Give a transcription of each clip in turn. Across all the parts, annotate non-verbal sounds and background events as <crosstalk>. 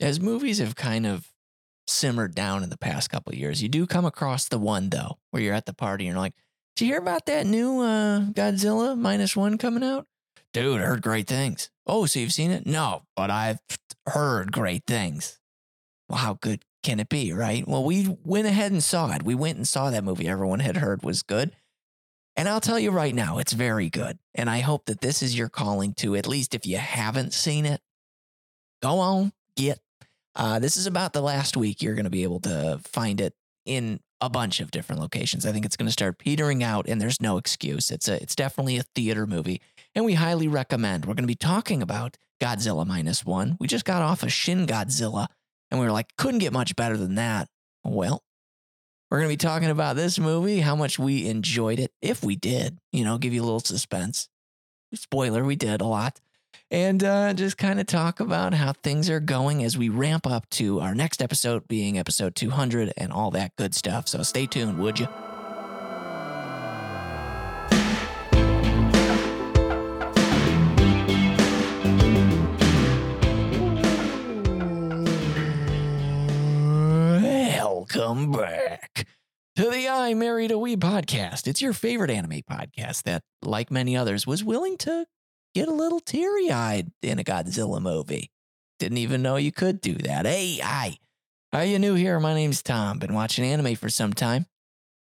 as movies have kind of simmered down in the past couple years, you do come across the one though, where you're at the party and you're like, "Did you hear about that new uh, Godzilla minus one coming out?" Dude, heard great things. Oh, so you've seen it? No, but I've heard great things. Well, how good can it be, right? Well, we went ahead and saw it. We went and saw that movie everyone had heard was good. And I'll tell you right now, it's very good. And I hope that this is your calling to, at least if you haven't seen it, go on, get. Uh, this is about the last week you're going to be able to find it in a bunch of different locations. I think it's going to start petering out, and there's no excuse. It's a, it's definitely a theater movie, and we highly recommend. We're going to be talking about Godzilla minus one. We just got off of Shin Godzilla, and we were like, couldn't get much better than that. Well, we're going to be talking about this movie, how much we enjoyed it, if we did, you know, give you a little suspense. Spoiler, we did a lot. And uh, just kind of talk about how things are going as we ramp up to our next episode being episode 200 and all that good stuff. So stay tuned, would you? Welcome back to the I Married a Weeb podcast. It's your favorite anime podcast that, like many others, was willing to get a little teary eyed in a Godzilla movie. Didn't even know you could do that. Hey, hi. Are you new here? My name's Tom. Been watching anime for some time.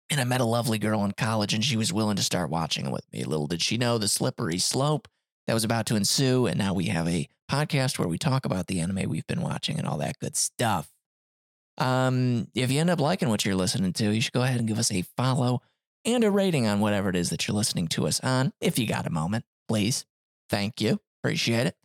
And I met a lovely girl in college, and she was willing to start watching with me. Little did she know the slippery slope that was about to ensue. And now we have a podcast where we talk about the anime we've been watching and all that good stuff. Um, if you end up liking what you're listening to, you should go ahead and give us a follow and a rating on whatever it is that you're listening to us on. If you got a moment, please. Thank you. Appreciate it.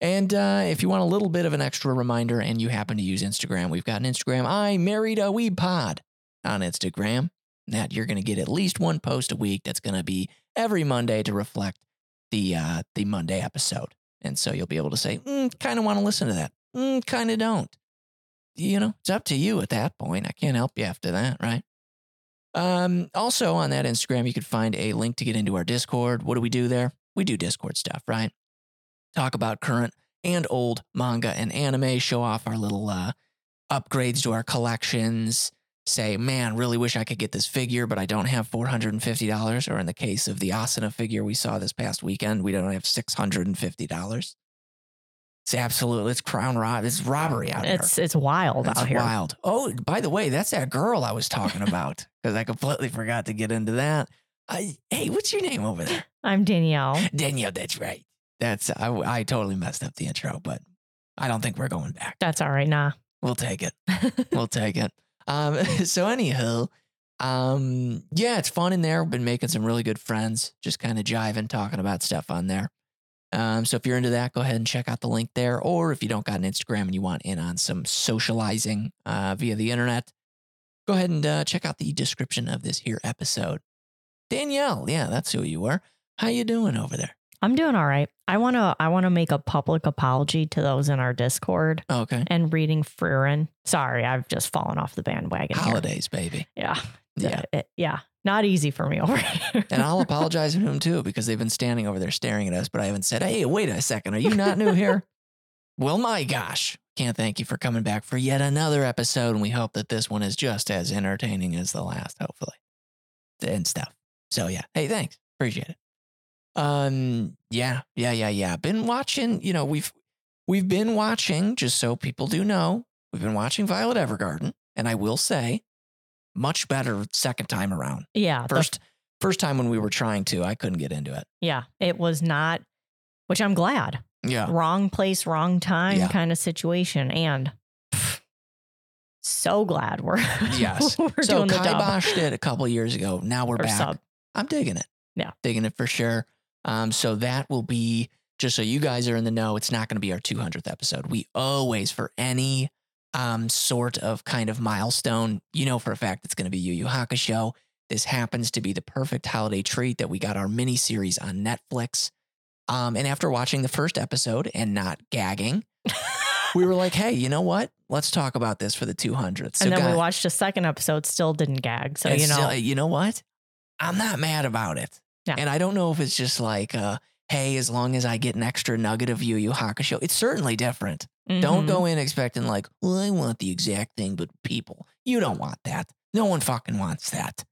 And uh, if you want a little bit of an extra reminder and you happen to use Instagram, we've got an Instagram. I married a weeb pod on Instagram. That you're going to get at least one post a week. That's going to be every Monday to reflect the uh, the Monday episode. And so you'll be able to say, mm, kind of want to listen to that. Mm, kind of don't you know, it's up to you at that point. I can't help you after that, right? Um, also on that Instagram, you could find a link to get into our Discord. What do we do there? We do Discord stuff, right? Talk about current and old manga and anime, show off our little uh, upgrades to our collections. Say, man, really wish I could get this figure, but I don't have $450. Or in the case of the Asuna figure we saw this past weekend, we don't have $650. It's absolutely it's crown rob. It's robbery out It's here. it's wild It's out here. wild. Oh, by the way, that's that girl I was talking about because I completely forgot to get into that. I, hey, what's your name over there? I'm Danielle. Danielle. That's right. That's I. I totally messed up the intro, but I don't think we're going back. That's all right. Nah. We'll take it. <laughs> We'll take it. Um. <laughs> So anywho, um. Yeah, it's fun in there. We've been making some really good friends. Just kind of jiving, talking about stuff on there. Um, so if you're into that, go ahead and check out the link there. Or if you don't got an Instagram and you want in on some socializing uh, via the internet, go ahead and uh, check out the description of this here episode. Danielle, yeah, that's who you are. How you doing over there? I'm doing all right. I want to I want to make a public apology to those in our Discord oh, Okay. and reading Frieren. Sorry, I've just fallen off the bandwagon. here. Holidays, baby. Yeah. Yeah. It- yeah. Not easy for me <laughs> over here. And I'll apologize to them too because they've been standing over there staring at us, but I haven't said, hey, wait a second. Are you not new here? <laughs> well, my gosh. Can't thank you for coming back for yet another episode. And we hope that this one is just as entertaining as the last, hopefully. And stuff. So yeah. Hey, thanks. Appreciate it. Um, yeah, yeah, yeah, yeah. Been watching, you know, we've we've been watching, just so people do know, we've been watching Violet Evergarden. And I will say, much better second time around. yeah. First first time when we were trying to, I couldn't get into it. yeah. It was not, which I'm glad. Yeah. Wrong place, wrong time Yeah. kind of situation. And so glad we're, <laughs> Yes. we're so doing the dub. Did a couple years ago. Now we're Or back. sub. I'm digging it. Yeah. Digging it for sure. Um, so that will be just so you guys are in the know, it's not going to be our 200th episode. We always, for any um sort of kind of milestone, you know for a fact it's going to be Yu Yu Hakusho. This happens to be the perfect holiday treat that we got our mini series on Netflix. Um, and after watching the first episode and not gagging, <laughs> we were like, hey, you know what? Let's talk about this for the 200th. So and then guys- we watched a second episode, still didn't gag. So, you know, still- you know what? I'm not mad about it. Yeah. And I don't know if it's just like, uh, hey, as long as I get an extra nugget of Yu Yu Hakusho, it's certainly different. Don't Mhm. go in expecting like, well, I want the exact thing, but people. You don't want that. No one fucking wants that.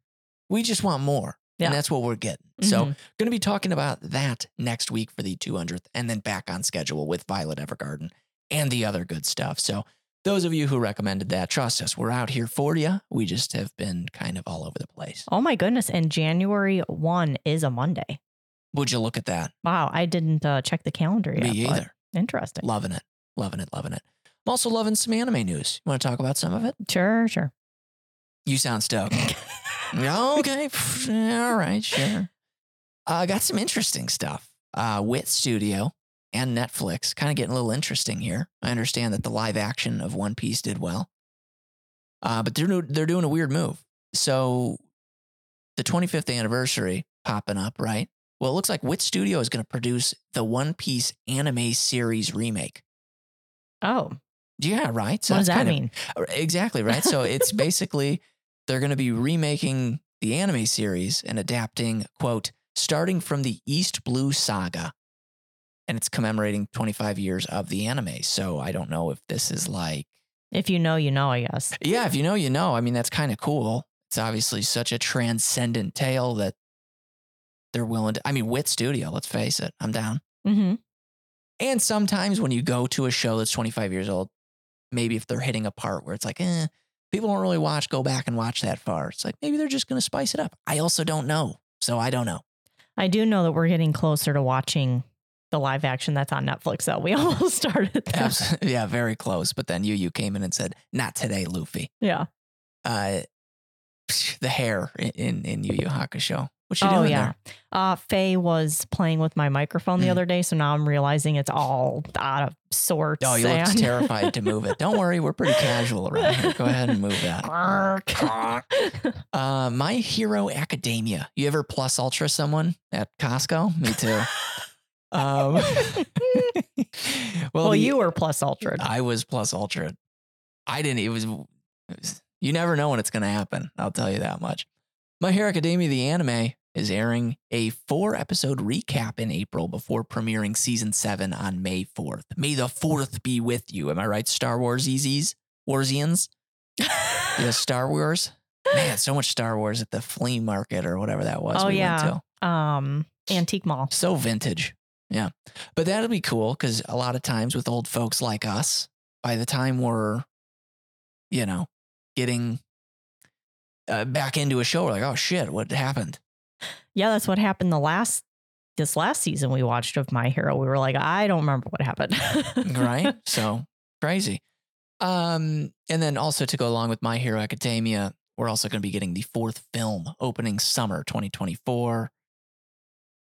We just want more. Yeah. And that's what we're getting. So Mhm. going to be talking about that next week for the 200th and then back on schedule with Violet Evergarden and the other good stuff. So those of you who recommended that, trust us, we're out here for you. We just have been kind of all over the place. Oh my goodness. And January 1 is a Monday. Would you look at that? Wow. I didn't uh, check the calendar yet. Me either. Interesting. Loving it. Loving it. Loving it. I'm also loving some anime news. You want to talk about some of it? Sure, sure. You sound stoked. <laughs> Yeah, okay. All right, sure. <laughs> I uh, got some interesting stuff. Uh, Wit Studio and Netflix kind of getting a little interesting here. I understand that the live action of One Piece did well, uh, but they're they're doing a weird move. So the 25th anniversary popping up, right? Well, it looks like Wit Studio is going to produce the One Piece anime series remake. Oh, Yeah, right. So what does that kind of- mean? Exactly, right? So it's <laughs> basically they're going to be remaking the anime series and adapting, quote, starting from the East Blue saga. And it's commemorating 25 years of the anime. So I don't know if this is like, If you know, you know, I guess. yeah, if you know, you know. I mean, that's kind of cool. It's obviously such a transcendent tale that they're willing to. I mean, Wit Studio, let's face it, I'm down. hmm And sometimes when you go to a show that's 25 years old, maybe if they're hitting a part where it's like, eh, people don't really watch, go back and watch that far. It's like maybe they're just going to spice it up. I also don't know. So I don't know. I do know that we're getting closer to watching the live action that's on Netflix, though. We <laughs> almost started that. Yeah, very close. But then you you came in and said, not today, Luffy. Yeah. Uh, the hair in, in, Yu Yu Hakusho. What you Oh, doing yeah. there? Uh, Faye was playing with my microphone the Mm. other day. So now I'm realizing it's all out of sorts. Oh, you look and- terrified to move it. Don't worry, we're pretty casual around here. Go ahead and move that. <laughs> Uh, My Hero Academia. You ever plus ultra someone at Costco? Me too. <laughs> um, <laughs> <laughs> well, the- you were plus ultra. I was plus ultra. I didn't. It was, it was. You never know when it's going to happen. I'll tell you that much. My Hero Academia, the anime, is airing a four episode recap in April before premiering season seven on May 4th. May the 4th be with you. Am I right, Star Wars EZs? Warsians? Yeah, Star Wars. Man, so much Star Wars at the flea market or whatever that was. Oh, we yeah. Went to. um, antique mall. So vintage. Yeah. But that'll be cool because a lot of times with old folks like us, by the time we're, you know, getting uh, back into a show, we're like, oh shit, what happened? Yeah, that's what happened the last this last season we watched of My Hero. We were like, I don't remember what happened. right? <laughs> so crazy. Um, and then also to go along with My Hero Academia, we're also going to be getting the fourth film opening summer 2024.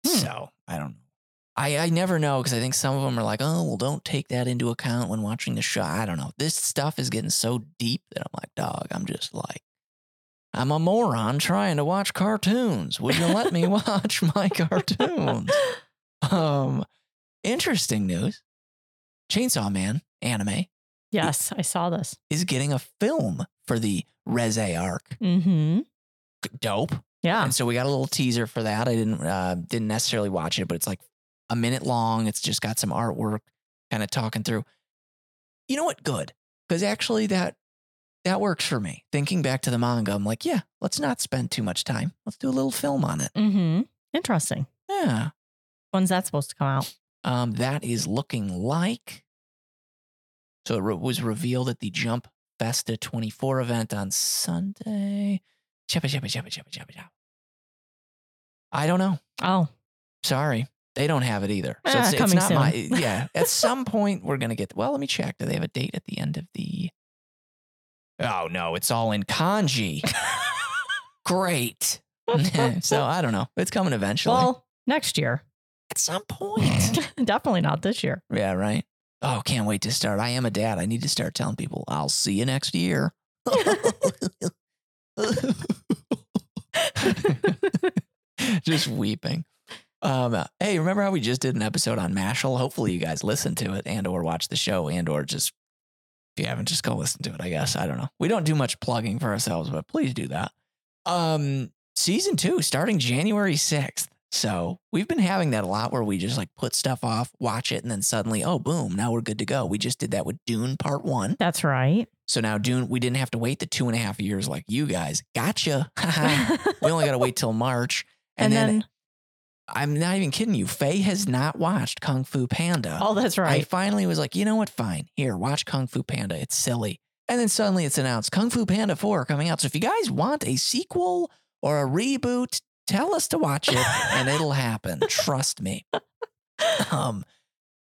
Hmm. So I don't know. I, I never know because I think some of them are like, oh, well, don't take that into account when watching the show. I don't know. This stuff is getting so deep that I'm like, dog, I'm just like, I'm a moron trying to watch cartoons. Would you let me <laughs> watch my cartoons? Um, interesting news. Chainsaw Man anime yes, I saw this. is getting a film for the Reze arc. Mm-hmm. Dope. Yeah. And so we got a little teaser for that. I didn't uh, didn't necessarily watch it, but it's like a minute long. It's just got some artwork, kind of talking through. You know what? Good, because actually that that works for me. Thinking back to the manga, I'm like, yeah, let's not spend too much time. Let's do a little film on it. Mm-hmm. Interesting. Yeah. When's that supposed to come out? Um, that is looking like. So it re- was revealed at the Jump Festa 24 event on Sunday. Chippa, chippa, chippa, chippa, chippa, chippa. I don't know. Oh, Sorry. They don't have it either. So Ah, it's, it's not my. <laughs> Yeah. At <laughs> some point, we're going to get. Well, let me check. Do they have a date at the end of the. Oh, no. It's all in kanji. <laughs> Great. so I don't know. It's coming eventually. well, next year. at some point. Definitely not this year. Yeah, right. Oh, can't wait to start. I am a dad. I need to start telling people, I'll see you next year. just weeping. Um, hey, remember how we just did an episode on Mashle? Hopefully you guys listened to it and or watch the show and or just if you haven't, just go listen to it, I guess. I don't know. We don't do much plugging for ourselves, but please do that. Um, season two starting January 6th. So we've been having that a lot where we just like put stuff off, watch it, and then suddenly, oh, boom, now we're good to go. We just did that with Dune Part One. That's right. So now Dune, we didn't have to wait the two and a half years like you guys. Gotcha. <laughs> we only got to wait till March. <laughs> and, And, then, then, I'm not even kidding you. Faye has not watched Kung Fu Panda. oh, that's right. I finally was like, you know what? Fine. Here, watch Kung Fu Panda. It's silly. And then suddenly it's announced Kung Fu Panda 4 coming out. So if you guys want a sequel or a reboot, tell us to watch it <laughs> and it'll happen. Trust me. <laughs> Um,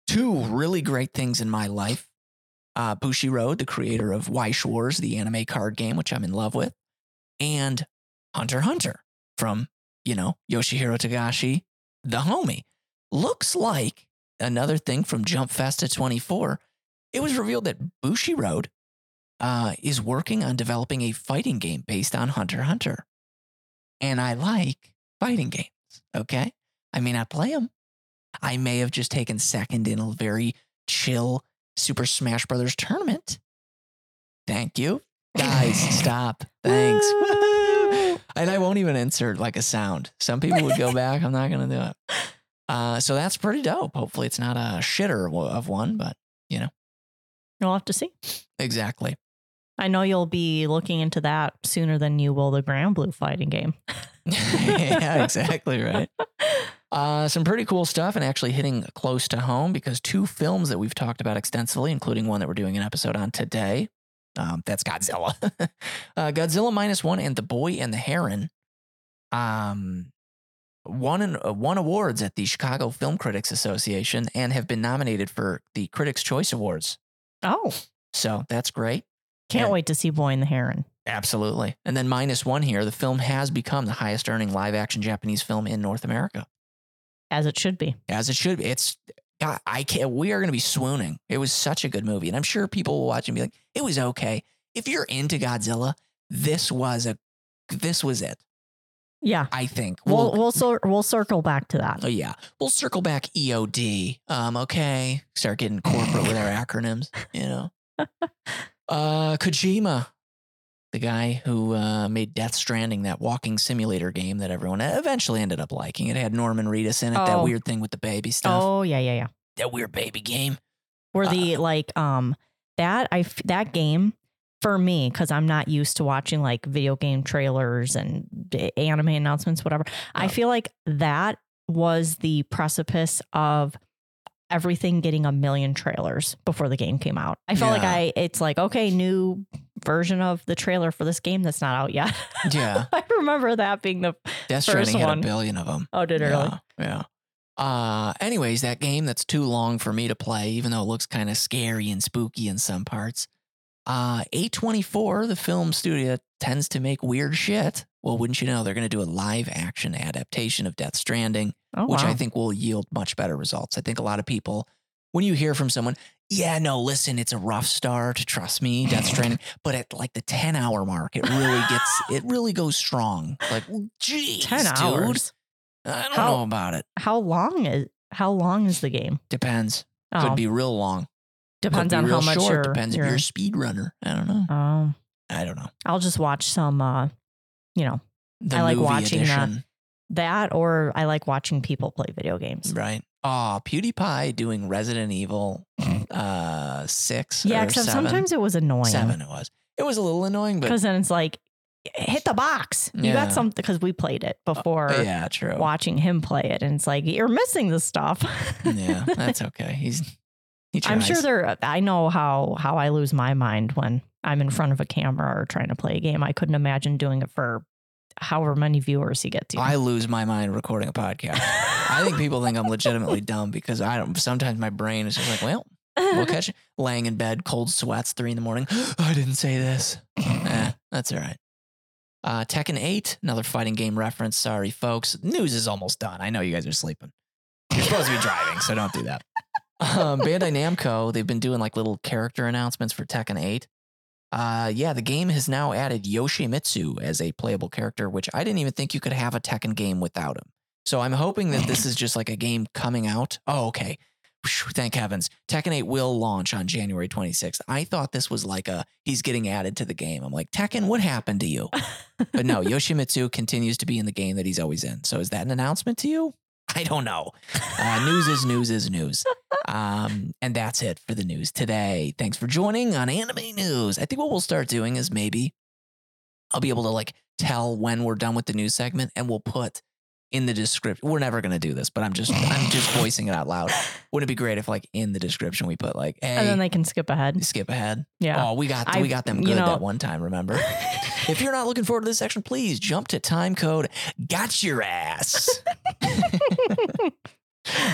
two really great things in my life. Uh, Bushiroad, the creator of Weiss Schwarz, the anime card game, which I'm in love with, and Hunter Hunter from, you know, Yoshihiro Togashi, the homie. Looks like another thing from Jump Festa 24. It was revealed that Bushiroad uh, is working on developing a fighting game based on Hunter Hunter. And I like fighting games, okay? I may not play them. I may have just taken second in a very chill Super Smash Brothers tournament. Thank you. Guys, <laughs> stop. Thanks. And I won't even insert like a sound. Some people would go <laughs> back. I'm not going to do it. Uh, so that's pretty dope. Hopefully, it's not a shitter of one, but you know, we'll have to see. exactly. I know you'll be looking into that sooner than you will the Grand Blue fighting game. <laughs> yeah, exactly right. <laughs> Uh, some pretty cool stuff and actually hitting close to home because two films that we've talked about extensively, including one that we're doing an episode on today. Um, that's Godzilla. <laughs> uh, Godzilla minus one and The Boy and the Heron. Um, won an, uh, won awards at the Chicago Film Critics Association and have been nominated for the Critics' Choice Awards. Oh, So that's great. can't Yeah. wait to see Boy and the Heron. Absolutely. And then minus one here, the film has become the highest earning live action Japanese film in North America. As it should be. as it should be. It's God, I can't. We are going to be swooning. It was such a good movie, and I'm sure people will watch and be like, "It was okay." If you're into Godzilla, this was a, this was it. Yeah. I think. We'll we'll cir- we'll circle back to that. oh yeah, we'll circle back EOD. Um, okay, start getting corporate with our <laughs> acronyms. You know, uh, Kojima, the guy who uh, made Death Stranding, that walking simulator game that everyone eventually ended up liking. It had Norman Reedus in it. That Oh. weird thing with the baby stuff. Oh yeah, yeah, yeah. That weird baby game. Where the like um that I that game for me because I'm not used to watching like video game trailers and anime announcements, whatever. I feel like that was the precipice of everything getting a million trailers before the game came out. I felt like I it's like okay, new version of the trailer for this game that's not out yet. <laughs> Yeah. I remember that being the Death First Stranding had one. a billion of them. oh did it really? Yeah. Yeah. Uh, anyways, that game that's too long for me to play, even though it looks kind of scary and spooky in some parts. Uh, A24, the film studio, tends to make weird shit. Well, wouldn't you know, they're going to do a live action adaptation of Death Stranding, Oh which wow. I think will yield much better results. I think a lot of people, when you hear from someone, yeah, no, listen, it's a rough start. Trust me, Death <laughs> Stranding. but at like the 10 hour mark, it really gets, it really goes strong. Like, geez, ten dude. hours. I don't How- know about it. How long is how long is the game? Depends. Oh, Could be real long. Depends on how much short. you're. Depends if you're- you're a speed runner. I don't know. Oh, I don't know. I'll just watch some. uh You know The I like watching that. that, or I like watching people play video games. right? Oh, PewDiePie doing Resident Evil uh six. Yeah, or except seven. sometimes it was annoying. seven. It was. It was a little annoying, but because then it's like hit the box. You Yeah. got something because we played it before. yeah, true. Watching him play it, and it's like you're missing the stuff. yeah, <laughs> that's okay. He's. He I'm sure there. I know how how I lose my mind when I'm in front of a camera or trying to play a game. I couldn't imagine doing it for however many viewers he gets. You. I lose my mind recording a podcast. I think people think I'm legitimately <laughs> dumb because I don't. Sometimes my brain is just like, well, we'll catch <laughs> it. Laying in bed, cold sweats, three in the morning. <gasps> I didn't say this. <laughs> eh, that's all right. Uh, Tekken 8, another fighting game reference. Sorry, folks. News is almost done. I know you guys are sleeping. You're supposed to be driving, so don't do that. Um, Bandai Namco, they've been doing like little character announcements for Tekken 8. Uh, yeah, the game has now added Yoshimitsu as a playable character, which I didn't even think you could have a Tekken game without him. So I'm hoping that this is just like a game coming out. Oh, okay. Thank heavens. Tekken 8 will launch on January 26th. I thought this was like a he's getting added to the game. I'm like, Tekken, what happened to you? <laughs> but no, Yoshimitsu continues to be in the game that he's always in. So is that an announcement to you? <laughs> I don't know. Uh, news is news is news. Um, and that's it for the news today. Thanks for joining on Anime News. I think what we'll start doing is maybe I'll be able to like tell when we're done with the news segment and we'll put in the description. We're never gonna do this, but I'm just I'm just <laughs> voicing it out loud. Wouldn't it be great if like in the description we put like, hey, and then they can skip ahead. skip ahead. Yeah. Oh, we got we I've- got them you good know- that one time, remember? <laughs> If you're not looking forward to this section, please jump to time code got your ass. <laughs> what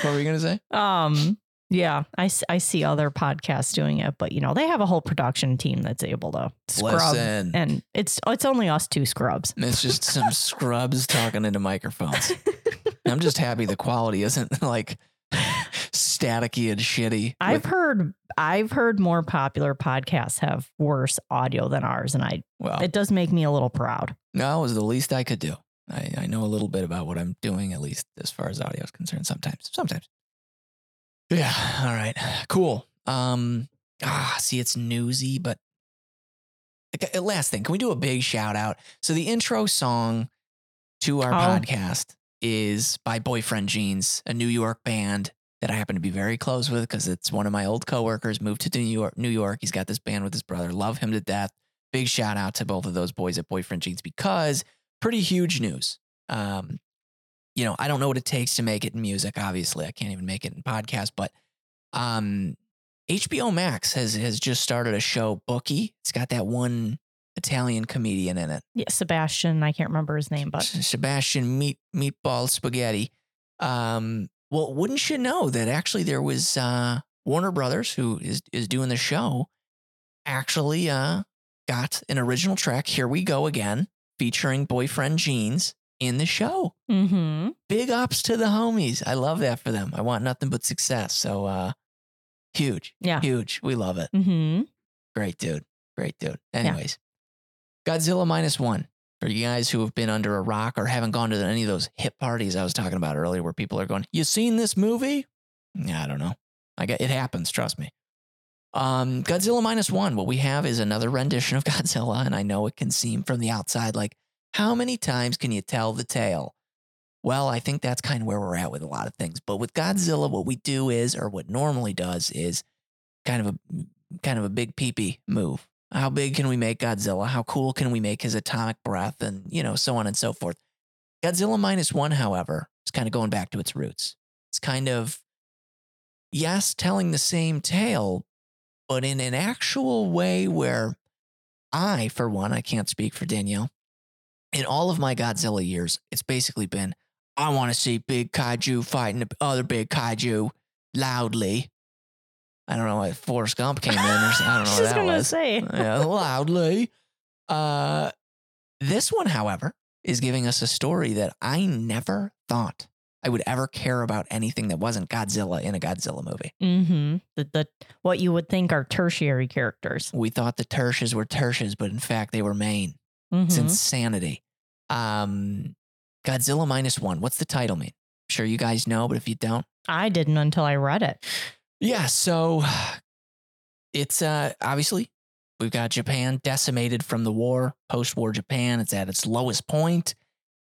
were you gonna say? um, yeah, I, I see other podcasts doing it, but you know they have a whole production team that's able to scrub, Listen. and it's it's only us two scrubs. It's just some <laughs> scrubs talking into microphones. <laughs> I'm just happy the quality isn't like staticky and shitty. I've with- heard I've heard more popular podcasts have worse audio than ours, and I well, it does make me a little proud. no, it was the least I could do. I, I know a little bit about what I'm doing, at least as far as audio is concerned. Sometimes, sometimes. Yeah. All right. Cool. Um. Ah, see, it's newsy, but last thing, can we do a big shout out? So the intro song to our Oh. podcast is by Boyfriend Genes, a New York band that I happen to be very close with because it's one of my old coworkers. Moved to New York. New York. He's got this band with his brother. Love him to death. Big shout out to both of those boys at Boyfriend Genes because pretty huge news. Um, you know, I don't know what it takes to make it in music. Obviously, I can't even make it in podcast, but um, HBO Max has has just started a show, Bookie. It's got that one Italian comedian in it, Yeah, Sebastian, I can't remember his name, but Sebastian Meat Meatball Spaghetti. Um, well, wouldn't you know that actually there was uh, Warner Brothers, who is is doing the show, actually uh, got an original track. Here we go again, featuring boyfriend Genes in the show. hmm Big ups to the homies. I love that for them. I want nothing but success. So uh, huge, yeah, huge. We love it. Mm-hmm. Great dude. Great dude. Anyways, Godzilla minus one. For you guys who have been under a rock or haven't gone to any of those hip parties I was talking about earlier where people are going, You seen this movie? Yeah, I don't know. I get it happens, trust me. Um, Godzilla minus one. What we have is another rendition of <laughs> Godzilla, and I know it can seem from the outside like, how many times can you tell the tale? Well, I think that's kind of where we're at with a lot of things. But with Godzilla, what we do is, or what normally does, is kind of a kind of a big peepee move. How big can we make Godzilla? How cool can we make his atomic breath? And, you know, so on and so forth. Godzilla minus one, however, is kind of going back to its roots. It's kind of, yes, telling the same tale, but in an actual way where I, for one, I can't speak for Danielle. In all of my Godzilla years, it's basically been, I want to see big kaiju fighting other big kaiju loudly. I don't know why Forrest Gump came in or something. I don't know <laughs> what that gonna was. say. Yeah, loudly. Uh, this one, however, is giving us a story that I never thought I would ever care about anything that wasn't Godzilla in a Godzilla movie. Mm-hmm. The, the what you would think are tertiary characters. We thought the Tertius were Tertius, but in fact they were main. It's Mhm. insanity. Um, Godzilla minus one. What's the title mean? Sure, you guys know, but if you don't, I didn't until I read it. Yeah, so <sighs> it's uh obviously we've got Japan decimated from the war, post-war Japan. It's at its lowest point,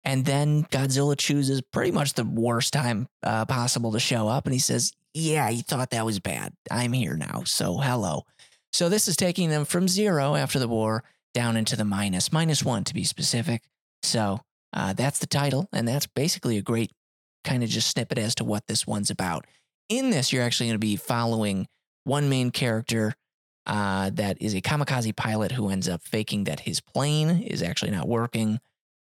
and then Godzilla chooses pretty much the worst time uh, possible to show up, and he says, "Yeah, you thought that was bad. I'm here now, so hello." So this is taking them from zero after the war down into the minus, minus one to be specific. So uh, that's the title, and that's basically a great kind of just snippet as to what this one's about in this, you're actually going to be following one main character uh, that is a kamikaze pilot who ends up faking that his plane is actually not working,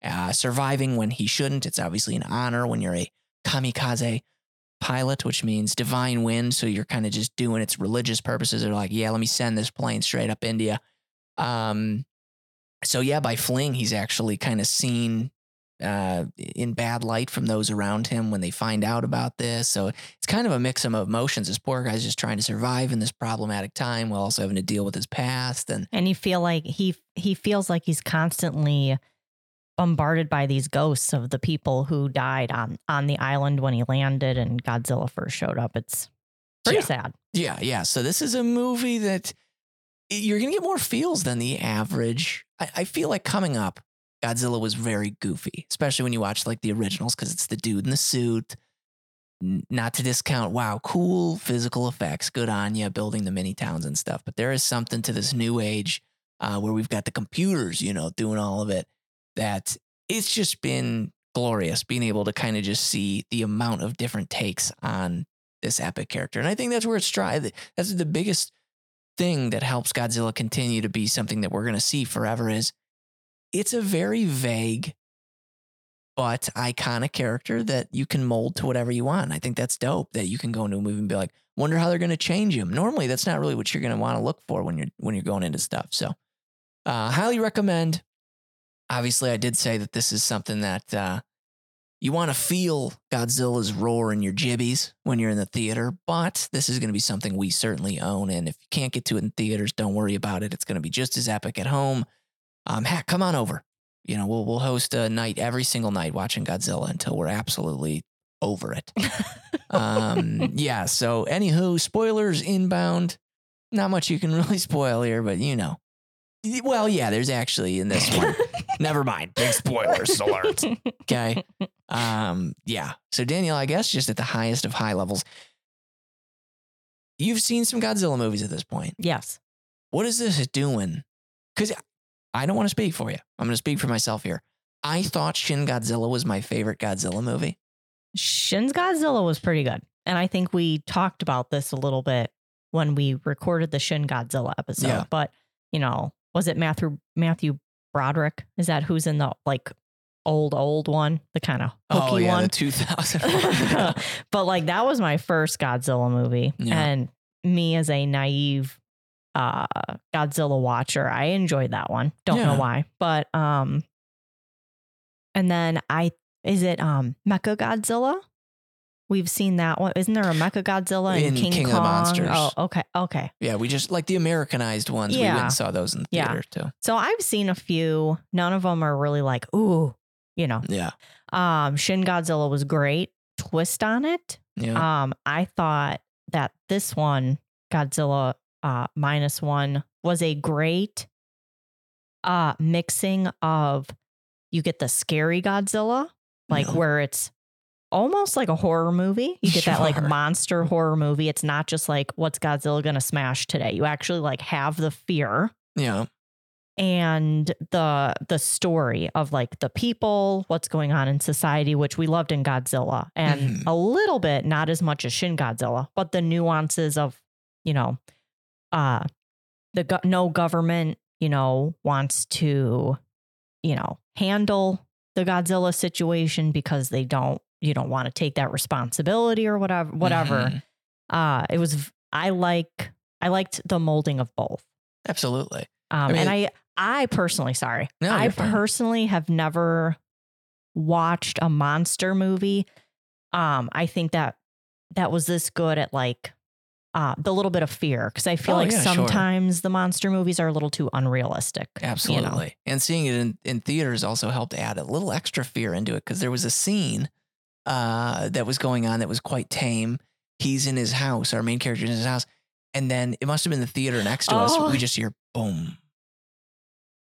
uh, surviving when he shouldn't. It's obviously an honor when you're a kamikaze pilot, which means divine wind. So you're kind of just doing its religious purposes. They're like, yeah, let me send this plane straight up India. Um, so yeah, by fleeing, he's actually kind of seen uh, in bad light from those around him when they find out about this. So it's kind of a mix of emotions. This poor guy's just trying to survive in this problematic time while also having to deal with his past. And and you feel like he he feels like he's constantly bombarded by these ghosts of the people who died on on the island when he landed and Godzilla first showed up. It's Pretty Yeah. sad. Yeah, yeah. So this is a movie that you're gonna get more feels than the average. I, I feel like coming up, Godzilla was very goofy, especially when you watch like the originals because it's the dude in the suit. N- Not to discount, wow, cool physical effects, good on you, building the mini towns and stuff. But there is something to this new age uh, where we've got the computers, you know, doing all of it. That it's just been glorious being able to kind of just see the amount of different takes on this epic character. And I think that's where it's tried. That's the biggest thing that helps Godzilla continue to be something that we're going to see forever is it's a very vague but iconic character that you can mold to whatever you want. I think that's dope that you can go into a movie and be like, wonder how they're going to change him. Normally that's not really what you're going to want to look for when you're when you're going into stuff. So, uh highly recommend. Obviously, I did say that this is something that uh you want to feel Godzilla's roar in your jibbies when you're in the theater, but this is going to be something we certainly own. And if you can't get to it in theaters, don't worry about it. It's going to be just as epic at home. Um, heck, come on over. You know, we'll we'll host a night every single night watching Godzilla until we're absolutely over it. <laughs> um, yeah. So, anywho, spoilers inbound. Not much you can <laughs> really spoil here, but you know. Well, yeah, there's actually in this one. <laughs> Never mind. Big spoilers <laughs> alert. Okay. <laughs> Um, yeah. So Daniel, I guess just at the highest of high levels, you've seen some Godzilla movies at this point. yes. What is this doing? Because I don't want to speak for you. I'm going to speak for myself here. I thought Shin Godzilla was my favorite Godzilla movie. Shin's Godzilla was pretty good. And I think we talked about this a little bit when we recorded the Shin Godzilla episode. Yeah. But, you know, was it Matthew Matthew Broderick? Is that who's in the like old, old one? The kind of hooky oh yeah, one. the 2000. <laughs> but like that was my first Godzilla movie. Yeah. And me as a naive uh Godzilla watcher, I enjoyed that one. Don't Yeah. know why. But um and then I is it um Mecha Godzilla? We've seen that one. Isn't there a Mecha Godzilla in, In King, King of the Kong? Monsters. Oh, okay. Okay. yeah, we just like the Americanized ones. We went Yeah. and saw those in the Yeah. theater too. So I've seen a few. None of them are really like, ooh, you know. Yeah. Um Shin Godzilla was great. Twist on it. Yeah. Um, I thought that this one, Godzilla uh, minus one, was a great uh, mixing of you get the scary Godzilla, like Yeah. where it's almost like a horror movie. You get that like monster horror movie. It's not just like what's Godzilla gonna smash today. You actually like have the fear yeah. and the the story of like the people, what's going on in society, which we loved in Godzilla, and Mhm. a little bit, not as much as Shin Godzilla, but the nuances of, you know, uh, the go- no government, you know, wants to, you know, handle the Godzilla situation because they don't, you don't want to take that responsibility or whatever, whatever. Mhm. Uh, it was i like I liked the molding of both. Absolutely. Um, mean, and I, I personally, sorry, No, I personally have never watched a monster movie. Um, I think that that was this good at like uh, the little bit of fear because I feel Oh, like yeah, sure. sometimes the monster movies are a little too unrealistic. Absolutely. And seeing it in, in theaters also helped add a little extra fear into it because there was a scene uh, that was going on that was quite tame. He's in his house, our main character is in his house. And then it must have been the theater next to us. Oh. We just hear boom,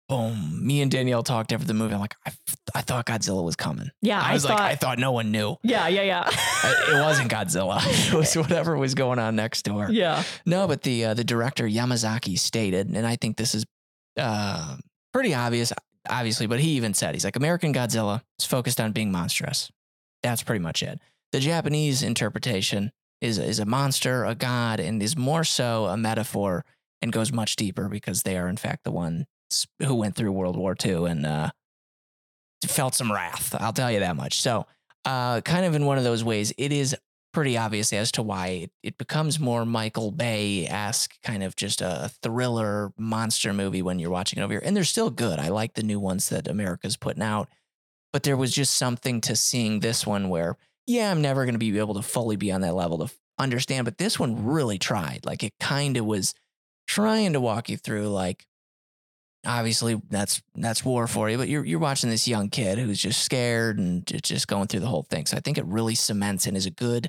boom. Me and Danielle talked after the movie. I'm like, I, I thought Godzilla was coming. Yeah, I I was thought. like, I thought no one knew. yeah, yeah, yeah. <laughs> I- it wasn't Godzilla. <laughs> It was <laughs> whatever was going on next door. yeah. No, but the uh, the director Yamazaki stated, and I think this is uh, pretty obvious, obviously, but he even said he's like American Godzilla is focused on being monstrous. That's pretty much it. The Japanese interpretation is is a monster, a god, and is more so a metaphor and goes much deeper because they are in fact the ones who went through World War II and uh, felt some wrath. I'll tell you that much. So, uh, kind of in one of those ways, it is pretty obvious as to why it, it becomes more Michael Bay esque, kind of just a thriller monster movie when you're watching it over here. And they're still good. I like the new ones that America's putting out, but there was just something to seeing this one where, yeah, I'm never going to be able to fully be on that level to understand, but this one really tried. Like it kind of was trying to walk you through, like, obviously that's that's war for you but you're you're watching this young kid who's just scared and just going through the whole thing so i think it really cements and is a good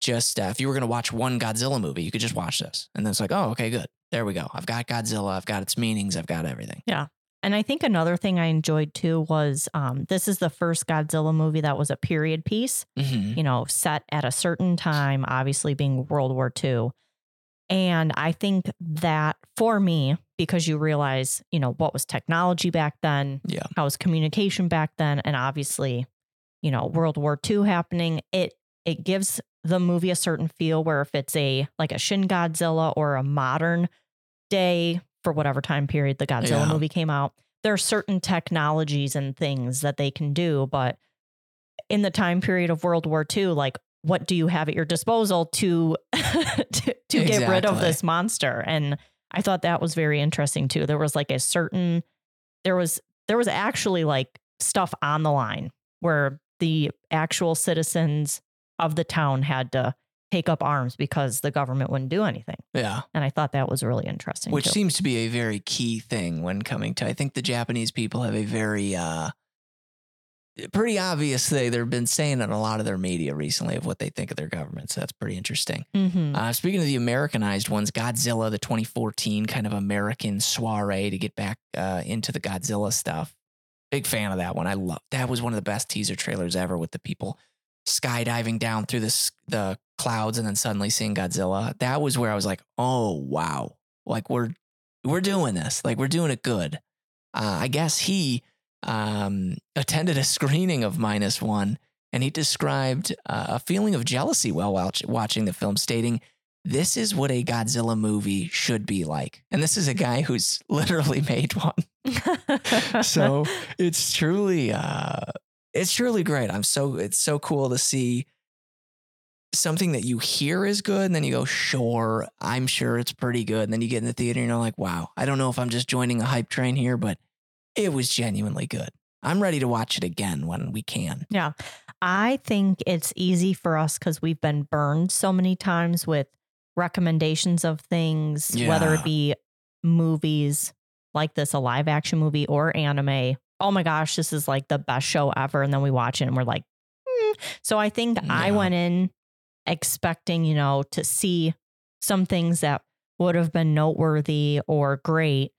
just uh, if you were going to watch one Godzilla movie, you could just watch this. And then it's like, oh, okay, good. There we go. I've got Godzilla. I've got its meanings. I've got everything. And I think another thing I enjoyed too was um, this is the first Godzilla movie that was a period piece, hmm you know, set at a certain time, obviously being World War II. And I think that for me, because you realize, you know, what was technology back then, Yeah. how was communication back then, and obviously, you know, World War II happening, it it gives the movie a certain feel where if it's a like a Shin Godzilla or a modern day for whatever time period the Godzilla Yeah. movie came out, there are certain technologies and things that they can do, but in the time period of World War II, like what do you have at your disposal to <laughs> to, to get rid of this monster? And I thought that was very interesting too. There was like a certain there was there was actually like stuff on the line where the actual citizens of the town had to take up arms because the government wouldn't do anything. Yeah. And I thought that was really interesting. Which too. seems to be a very key thing when coming to, I think the Japanese people have a very, uh, pretty obvious thing. They've been saying in a lot of their media recently of what they think of their government. So that's pretty interesting. Mhm. Uh, speaking of the Americanized ones, Godzilla, the 2014 kind of American soiree to get back uh, into the Godzilla stuff. Big fan of that one. I love that was one of the best teaser trailers ever with the people skydiving down through the the clouds and then suddenly seeing Godzilla. That was where I was like, oh wow, like we're we're doing this, like we're doing it good. Uh, I guess he um, attended a <laughs> screening of Minus One and he described uh, a feeling of jealousy while watch- watching the film, stating, This is what a Godzilla movie should be like. And this is a guy who's <laughs> literally made one. <laughs> So it's truly, uh, it's truly great. I'm so, it's so cool to see something that you hear is good. And then you go, Sure, I'm sure it's pretty good. And then you get in the theater and you're like, Wow, I don't know if I'm just joining a hype train here, but it was genuinely good. I'm ready to watch it again when we can. Yeah. I think it's easy for us because we've been burned so many times with recommendations of things, whether it be movies like this, a live action movie or anime. Oh my gosh, this is like the best show ever. And then we watch it and we're like, "Hmm." so I think I went in expecting, you know, to see some things that would have been noteworthy or great.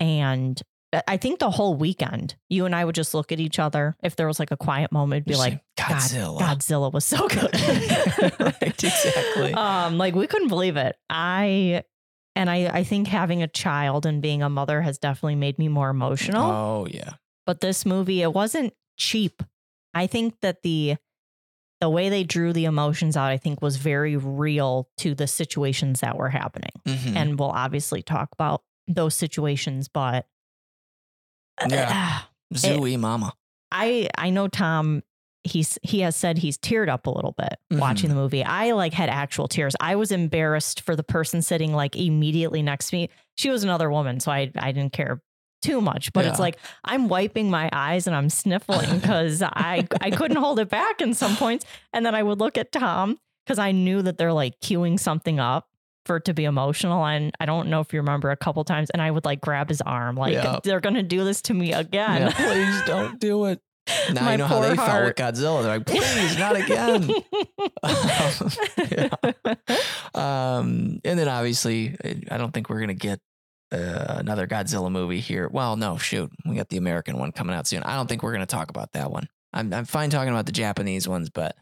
And I- think the whole weekend, you and I would just look at each other. If there was like a quiet moment, be like, like, God- Godzilla. Godzilla was so good. <laughs> <laughs> Right, exactly. Um, like we couldn't believe it. I and I I think having a child and being a mother has definitely made me more emotional. Oh yeah. But this movie, it wasn't cheap. I think that the the way they drew the emotions out, I think, was very real to the situations that were happening. Mhm. And we'll obviously talk about those situations, but Yeah. <sighs> Zooey mama. I I know Tom he's he has said he's teared up a little bit Mhm. watching the movie. I like had actual tears. I was embarrassed for the person sitting like immediately next to me. She was another woman, so I I didn't care too much. But it's like I'm wiping my eyes and I'm sniffling <laughs> because I I couldn't hold it back in some points. And then I would look at Tom because I knew that they're like queuing something up for it to be emotional. And I don't know if you remember a couple times, and I would like grab his arm, like Yeah. they're gonna do this to me again. Yeah, please don't do it. <laughs> Now My you know how they felt with. Godzilla. They're like, please, not again. <laughs> um, and then obviously, I don't think we're gonna get uh, another Godzilla movie here. Well, no, shoot, we got the American one coming out soon. I don't think we're gonna talk about that one. I'm I'm fine talking about the Japanese ones, but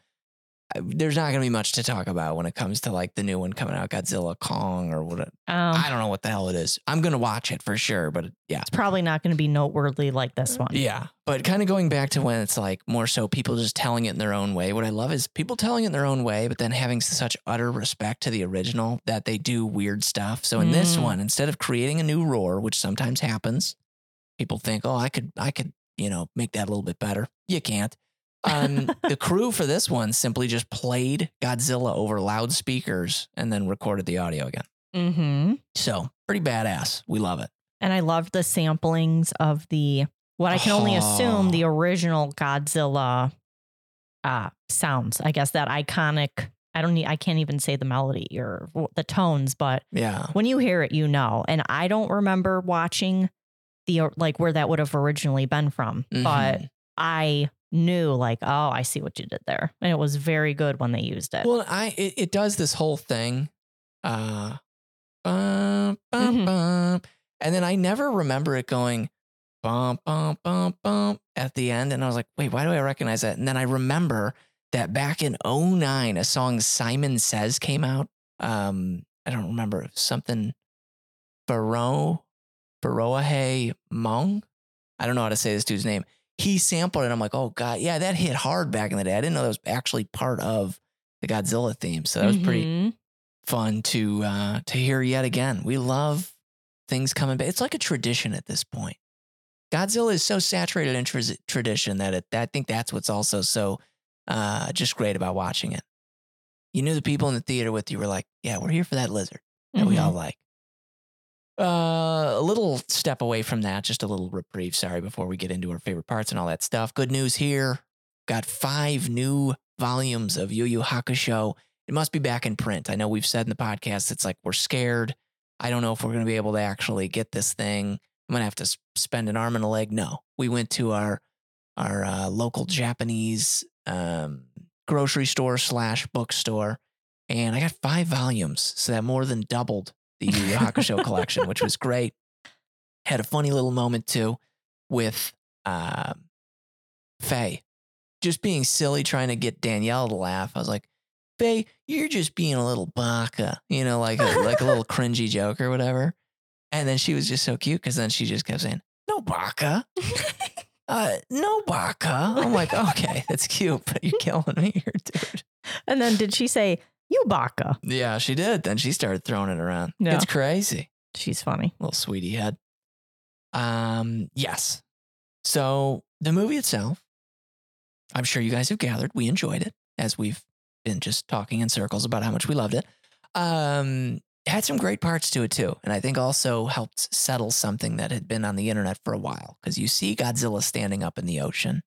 there's not gonna be much to talk about when it comes to like the new one coming out, Godzilla Kong or what. Um, I don't know what the hell it is. I'm gonna watch it for sure, but yeah, it's probably not going to be noteworthy like this one. yeah, but kind of going back to when it's like more so people just telling it in their own way. What I love is people telling it in their own way, but then having such utter respect to the original that they do weird stuff. So in this Mm. one, instead of creating a new roar, which sometimes happens, people think, "Oh, I could, I could, you know, make that a little bit better." You can't. Um, <laughs> the crew for this one simply just played Godzilla over loudspeakers and then recorded the audio again. Mm-hmm. So pretty badass. We love it. And I loved the samplings of the what I can only assume Oh. the original Godzilla uh, sounds. I guess that iconic. I don't need. I can't even say the melody or the tones, but Yeah. when you hear it, you know. And I don't remember watching the like where that would have originally been from, but Mhm. I knew like, oh, I see what you did there. And it was very good when they used it. Well, I it, it does this whole thing, uh, bum, bum, Mhm. bum, and then I never remember it going bum bum bum bum at the end, and I was like, wait, why do I recognize that? And then I remember that back in 09, a song Simon Says came out. Um, I don't remember something. Faro, Pharoahe Mong. I don't know how to say this dude's name. He sampled it. I'm like, oh god, yeah, that hit hard back in the day. I didn't know that was actually part of the Godzilla theme. So that was pretty Mhm. fun to uh, to hear yet again. We love things coming back. It's like a tradition at this point. Godzilla is so saturated in tra- tradition that it, I think that's what's also so uh, just great about watching it. You knew the people in the theater with you were like, yeah, we're here for that lizard that we all like. Uh, a little step away from that, just a little reprieve. Sorry, before we get into our favorite parts and all that stuff. Good news here. Got five new volumes of Yu Yu Hakusho. It must be back in print. I know we've said in the podcast, it's like we're scared. I don't know if we're going to be able to actually get this thing. I'm going to have to spend an arm and a leg. No, we went to our our uh, local Japanese um, grocery store slash bookstore, and I got five volumes, so that more than doubled the Yu Yu Hakusho collection, which was great. Had a funny little moment too with um, Faye, just being silly, trying to get Danielle to laugh. I was like, Faye, you're just being a little baka, you know, like a, like a little <laughs> cringy joke or whatever. And then she was just so cute because then she just kept saying, "No baka." <laughs> Uh, no baka. I'm like, okay, that's cute, but you're killing me here, dude. And then did she say, you baka? Yeah, she did. Then she started throwing it around. Yeah. It's crazy. She's funny. Little sweetie head. Um, yes. So the movie itself, I'm sure you guys have gathered, we enjoyed it as we've been just talking in circles about how much we loved it. Um, it had some great parts to it too, and I think also helped settle something that had been on the internet for a while. Because you see Godzilla standing up in the ocean,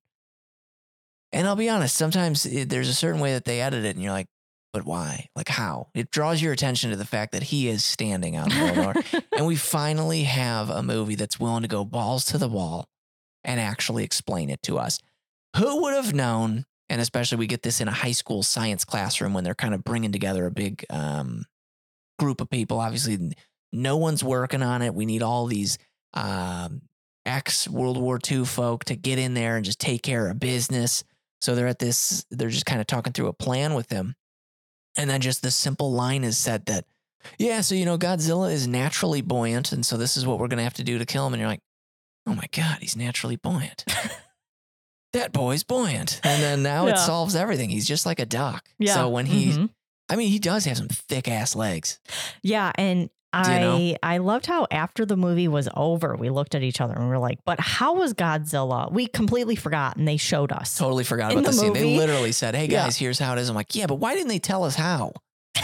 and I'll be honest, sometimes it, there's a certain way that they edit it, and you're like, but why? Like how? It draws your attention to the fact that he is standing the middle. <laughs> And we finally have a movie that's willing to go balls to the wall and actually explain it to us. Who would have known? And especially we get this in a high school science classroom when they're kind of bringing together a big um, group of people. Obviously, no one's working on it. We need all these um, ex World War II folk to get in there and just take care of business. So they're at this, they're just kind of talking through a plan with him. And then just the simple line is said that, yeah, so, you know, Godzilla is naturally buoyant. And so this is what we're going to have to do to kill him. And you're like, oh my God, he's naturally buoyant. <laughs> that boy's buoyant. And then now Yeah. it solves everything. He's just like a duck. Yeah. So when he, Mhm. I mean, he does have some thick ass legs. Yeah, and you know? I I loved how after the movie was over, we looked at each other and we were like, "But how was Godzilla?" We completely forgot, and they showed us. Totally forgot about the, the scene. They literally said, hey <laughs> Yeah. guys, here's how it is. I'm like, yeah, but why didn't they tell us how? <laughs>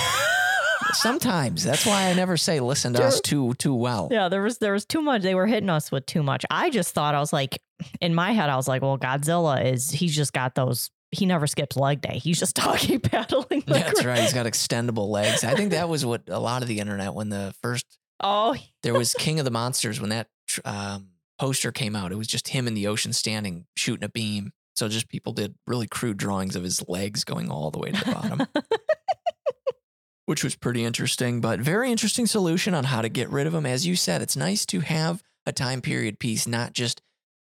Sometimes that's why I never say listen to us too too well. yeah, there was there was too much. They were hitting us with too much. I just thought I was like, in my head, I was like, "Well, Godzilla is he's just got those. He never skips leg day. He's just <laughs> doggy paddling." the That's right. He's got extendable legs. I think that <laughs> was what a lot of the internet when the first Oh, there was King of the Monsters when that um, poster came out. It was just him in the ocean standing shooting a beam. So just people did really crude drawings of his legs going all the way to the bottom, <laughs> which was pretty interesting. But very interesting solution on how to get rid of him. As you said, it's nice to have a time period piece, not just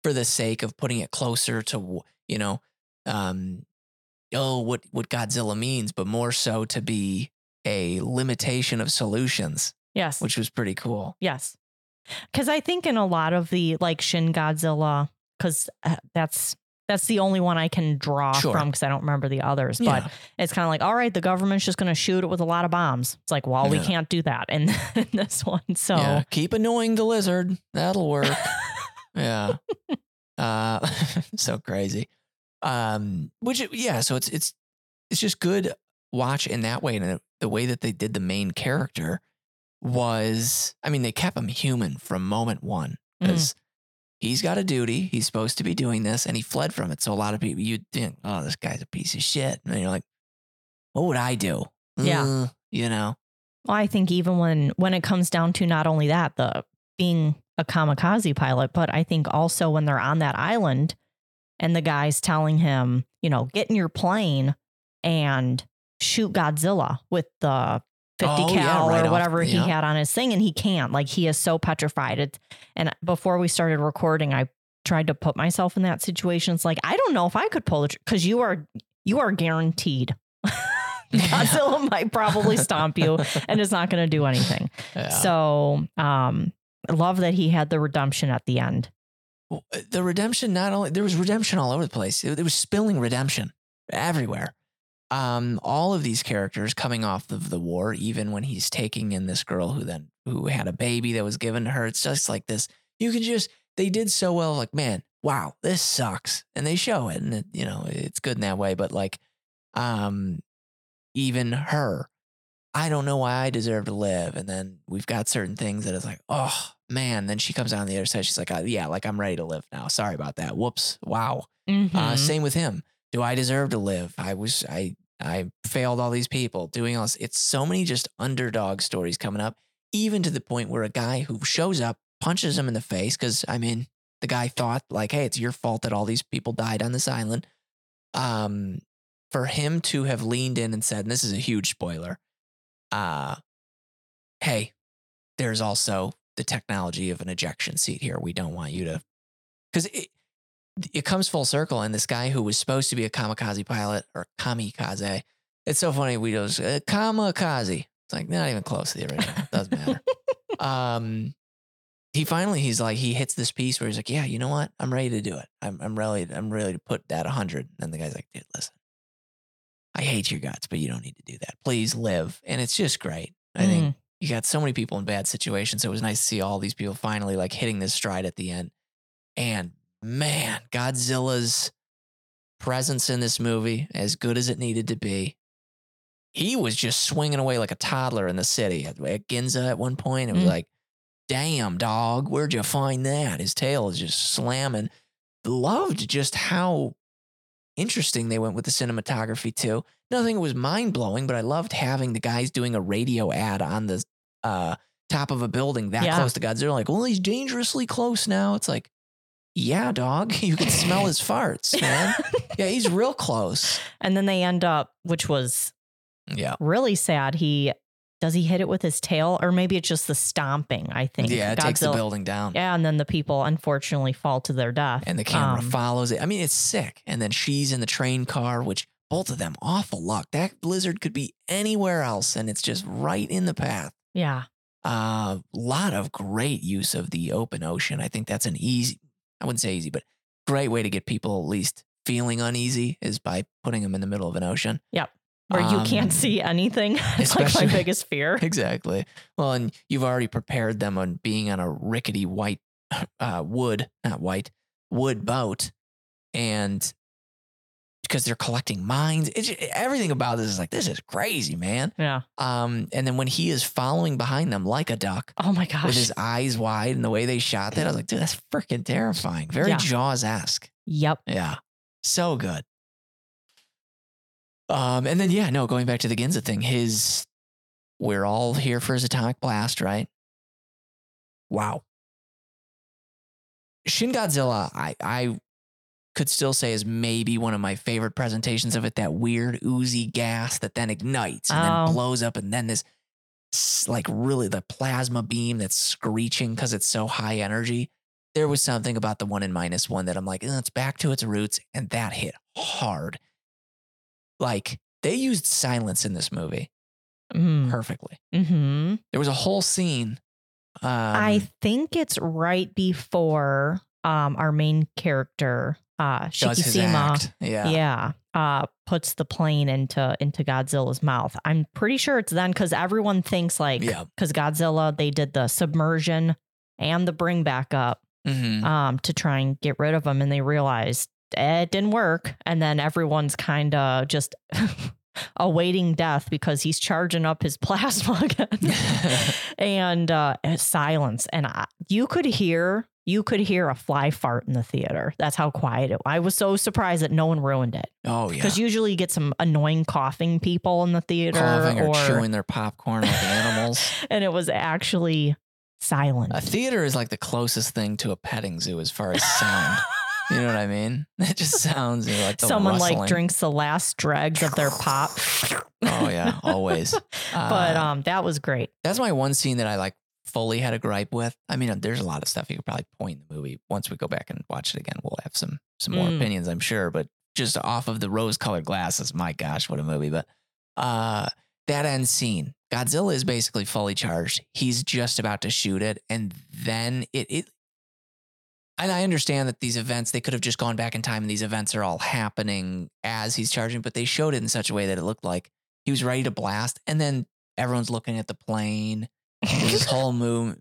for the sake of putting it closer to you know, um, oh what what Godzilla means, but more so to be a limitation of solutions, yes, which was pretty cool. yes. Because I think in a lot of the like Shin Godzilla, because uh, that's that's the only one I can draw Sure. from because I don't remember the others. Yeah. But it's kind of like, all right, the government's just going to shoot it with a lot of bombs. It's like, well, we can't do that in, <laughs> in this one. So Yeah, keep annoying the lizard. That'll work. <laughs> yeah. Uh, <laughs> so crazy. Um, which yeah, so it's it's it's just good watch in that way, and the- way that they did the main character was, I mean, they kept him human from moment one Mm. because he's got a duty. He's supposed to be doing this, and he fled from it. So a lot of people, you think, oh, this guy's a piece of shit, and you're like, what would I do? Yeah. Uh, you know. Well, I think even when when it comes down to not only that, the being a kamikaze pilot, but I think also when they're on that island and the guy's telling him, you know, get in your plane and shoot Godzilla with the 50 Oh, yeah, cal right or off- whatever he yeah. had on his thing, and he can't. Like he is so petrified. It, and before we started recording, I tried to put myself in that situation. It's like I don't know if I could pull it because you are you are guaranteed. <laughs> Godzilla <laughs> might probably stomp you and it's not going to do anything. Yeah. So, um, I love that he had the redemption at the end. The redemption not only there was redemption all over the place. It, was spilling redemption everywhere. Um, all of these characters coming off of the war, even when he's taking in this girl who then who had a baby that was given to her, it's just like this. You can just they did so well. Like man, wow, this sucks, and they show it, and it, you know it's good in that way. But like, um, even her, I don't know why I deserve to live. And then we've got certain things that it's like, oh man. Then she comes out on the other side. She's like, uh, yeah, like I'm ready to live now. Sorry about that. Whoops. Wow. Uh, Mhm. same with him. Do I deserve to live? I was, I, I failed all these people doing all this. It's so many just underdog stories coming up, even to the point where a guy who shows up punches him in the face. Cause I mean, the guy thought like, hey, it's your fault that all these people died on this island. Um, for him to have leaned in and said, and this is a huge spoiler, uh, hey, there's also the technology of an ejection seat here. We don't want you to, because it, it comes full circle. And this guy who was supposed to be a kamikaze pilot or kamikaze, it's so funny. We goes uh, kamikaze. It's like not even close to the original. It doesn't matter. <laughs> um, he finally he's like he hits this piece where he's like, yeah, you know what? I'm ready to do it. I'm I'm ready. I'm ready to put that hundred. And the guy's like, dude, listen, I hate your guts, but you don't need to do that. Please live. And it's just great. I think Mm. You got so many people in bad situations. So it was nice to see all these people finally like hitting this stride at the end. And man, Godzilla's presence in this movie, as good as it needed to be, he was just swinging away like a toddler in the city. At Ginza at one point, it was Mm. like, damn, dog, where'd you find that? His tail is just slamming. Loved just how interesting they went with the cinematography too. Nothing was mind blowing, but I loved having the guys doing a radio ad on the uh, top of a building that Yeah. close to Godzilla. Like, well, he's dangerously close now. It's like, yeah, dog, <laughs> you can smell his farts, <laughs> man. yeah, he's real close. and then they end up, which was Yeah. really sad. He does he hit it with his tail, or maybe it's just the stomping. I think. Yeah, it takes the building down. Yeah, and then the people unfortunately fall to their death. And the camera Um, follows it. I mean, it's sick. And then she's in the train car, which both of them awful luck. That blizzard could be anywhere else, and it's just right in the path. Yeah, A uh, lot of great use of the open ocean. I think that's an easy, I wouldn't say easy, but great way to get people at least feeling uneasy is by putting them in the middle of an ocean. Yep. Where you Um, can't see anything. <laughs> it's like my biggest fear. <laughs> Exactly. Well, and you've already prepared them on being on a rickety white uh, wood, not white, wood boat. And because they're collecting mines, it's, everything about this is like, this is crazy, man. Yeah. Um, and then when he is following behind them like a duck Oh my gosh. with his eyes wide and the way they shot that, I was like, dude, that's freaking terrifying. Very Yeah. Jaws esque. yep. Yeah. So good. Um, and then yeah, no, going back to the Ginza thing, his we're all here for his atomic blast, right? Wow. Shin Godzilla, I I could still say is maybe one of my favorite presentations of it. That weird oozy gas that then ignites and Oh. then blows up, and then this like really the plasma beam that's screeching because it's so high energy. There was something about the one in minus one that I'm like, "Eh, it's back to its roots, and that hit hard. Like they used silence in this movie Mm. perfectly. hmm There was a whole scene. Um, I think it's right before um our main character, uh Shikishima. Yeah. yeah, uh puts the plane into into Godzilla's mouth. I'm pretty sure it's then because everyone thinks like Yeah. because Godzilla they did the submersion and the bring back up Mhm. um to try and get rid of him, and they realized eh, it didn't work, and then everyone's kind of just. <laughs> awaiting death because he's charging up his <laughs> plasma again <laughs> and uh silence and I, you could hear you could hear a fly fart in the theater that's how quiet it was. i was so surprised that no one ruined it Oh yeah. because usually you get some annoying coughing people in the theater Coughing or, or chewing their popcorn like animals. <laughs> and it was actually silent A theater is like the closest thing to a petting zoo as far as sound. You know what I mean? <laughs> It just sounds you know, like Someone like drinks the last dregs of their pop. <laughs> Oh yeah, always. <laughs> but Uh, um, that was great. that's my one scene that I like fully had a gripe with. I mean, there's a lot of stuff you could probably point in the movie. Once we go back and watch it again, we'll have some some more Mm. opinions, I'm sure. But just off of the rose colored glasses, my gosh, what a movie! But uh, that end scene, Godzilla is basically fully charged. He's just about to shoot it, and then it it. And I understand that these events, they could have just gone back in time and these events are all happening as he's charging, but they showed it in such a way that it looked like he was ready to blast. And then everyone's looking at the plane this <laughs> whole move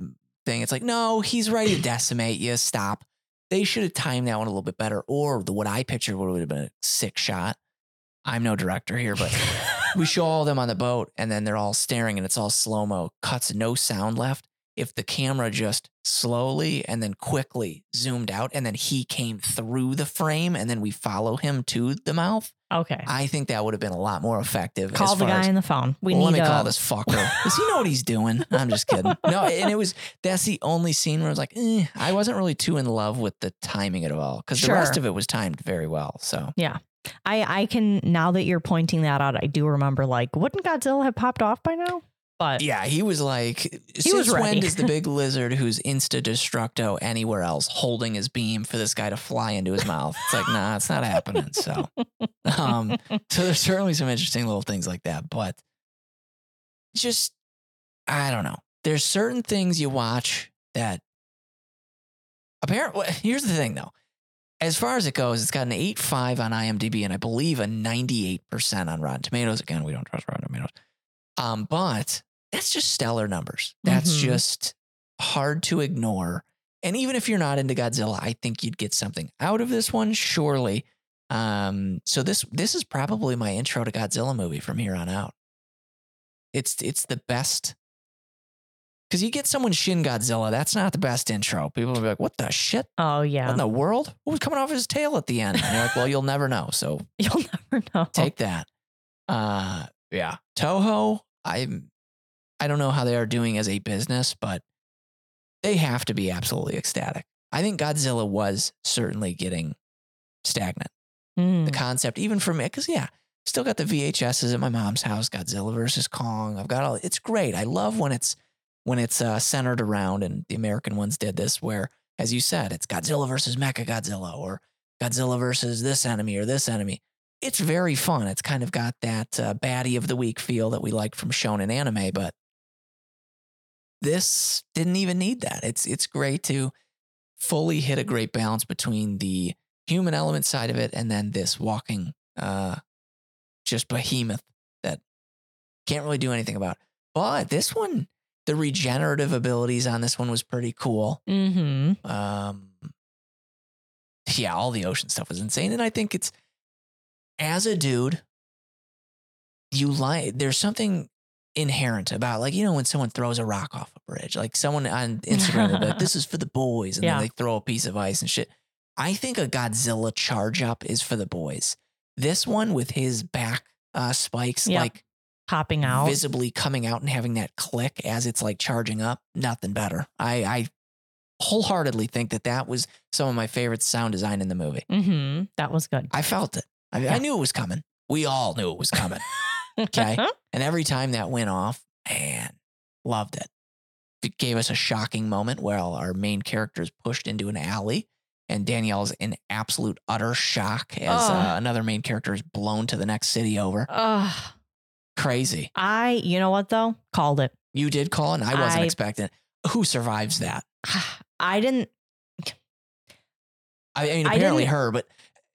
thing. It's like, no, he's ready to decimate you. Stop. They should have timed that one a little bit better. Or the what I pictured would have been a sick shot. I'm no director here, but we show all of them on the boat and then they're all staring and it's all slow mo, cuts, no sound left. If the camera just slowly and then quickly zoomed out and then he came through the frame and then we follow him to the mouth, okay. I think that would have been a lot more effective. Call the guy as- on the phone. We well, need let me a, call this fucker. Does he know what he's doing? <laughs> I'm just kidding. No, and it was that's the only scene where I was like, eh, I wasn't really too in love with the timing at all because the rest of it was timed very well. So yeah. I I can now that you're pointing that out, I do remember like wouldn't Godzilla have popped off by now? But yeah, he was like, He was when ready. does the big <laughs> lizard who's insta destructo anywhere else holding his beam for this guy to fly into his mouth? It's like, nah, it's not happening. So, <laughs> um, so there's certainly some interesting little things like that, but just I don't know. There's certain things you watch that apparently <laughs> here's the thing though. As far as it goes, it's got an 8.5 on IMDb and I believe a 98% on Rotten Tomatoes. Again, we don't trust Rotten Tomatoes. Um, but that's just stellar numbers. That's Mhm. just hard to ignore. And even if you're not into Godzilla, I think you'd get something out of this one, surely. Um, so this this is probably my intro to Godzilla movie from here on out. It's it's the best because you get someone Shin Godzilla, that's not the best intro. People will be like, "What the shit? oh yeah, What in the world? What was coming off his tail at the end?" And you're like, "Well, you'll never know." So <laughs> you'll never know. take that. Uh, yeah, Toho. I I don't know how they are doing as a business, but they have to be absolutely ecstatic. I think Godzilla was certainly getting stagnant Mm. the concept, even for me, because yeah, still got the VHSs at my mom's house, Godzilla versus Kong. I've got all. It's great. I love when it's when it's uh, centered around, and the American ones did this, where, as you said, it's Godzilla versus Mecha Godzilla, or Godzilla versus this enemy or this enemy. It's very fun. It's kind of got that uh, baddie of the week feel that we like from shonen anime, but this didn't even need that. It's it's great to fully hit a great balance between the human element side of it and then this walking uh just behemoth that can't really do anything about. But this one, the regenerative abilities on this one was pretty cool. Mm-hmm. Um yeah, all the ocean stuff was insane. And I think it's as a dude, you like there's something inherent about like, you know, when someone throws a rock off a bridge, like someone on Instagram will be like, <laughs> this is for the boys, and Yeah. then they throw a piece of ice and shit. I think a Godzilla charge up is for the boys. This one with his back uh, spikes Yep. like Popping out. visibly coming out and having that click as it's like charging up, nothing better. I, I wholeheartedly think that that was some of my favorite sound design in the movie. mm-hmm. That was good. I felt it. I, Yeah. I knew it was coming. We all knew it was coming. <laughs> Okay. and every time that went off, man, loved it. It gave us a shocking moment where our main character is pushed into an alley and Danielle's in absolute utter shock as uh, another main character is blown to the next city over. Crazy. I, you know what though? Called it. You did call and I wasn't I- expecting it. Who survives that? <sighs> I didn't. I mean, apparently didn't- her, but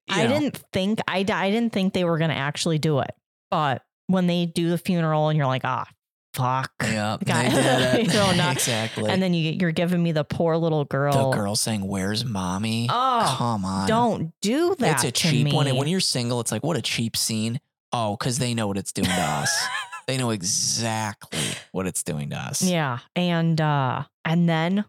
I know, didn't think. I, I didn't think they were gonna actually do it. But when they do the funeral, and you're like, ah, fuck. Yeah, <laughs> guy- they did it. <laughs> So not- exactly. And then you you're giving me the poor little girl. the girl saying, "Where's mommy?" Oh, Come on, don't do that. It's a cheap me. one. And when you're single, it's like, what a cheap scene. Oh, because they know what it's doing to us. <laughs> They know exactly what it's doing to us. Yeah. And uh and then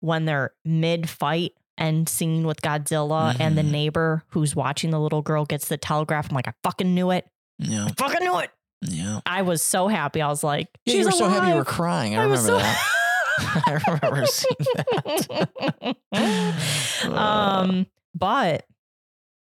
when they're mid fight and scene with Godzilla and the Mhm. neighbor who's watching the little girl gets the telegraph, I'm like, I fucking knew it. Yeah. I fucking knew it. Yeah. I was so happy. I was like, Yeah, she's you were so happy you were crying. I, I remember so- that. <laughs> I remember seeing that. <laughs> um, But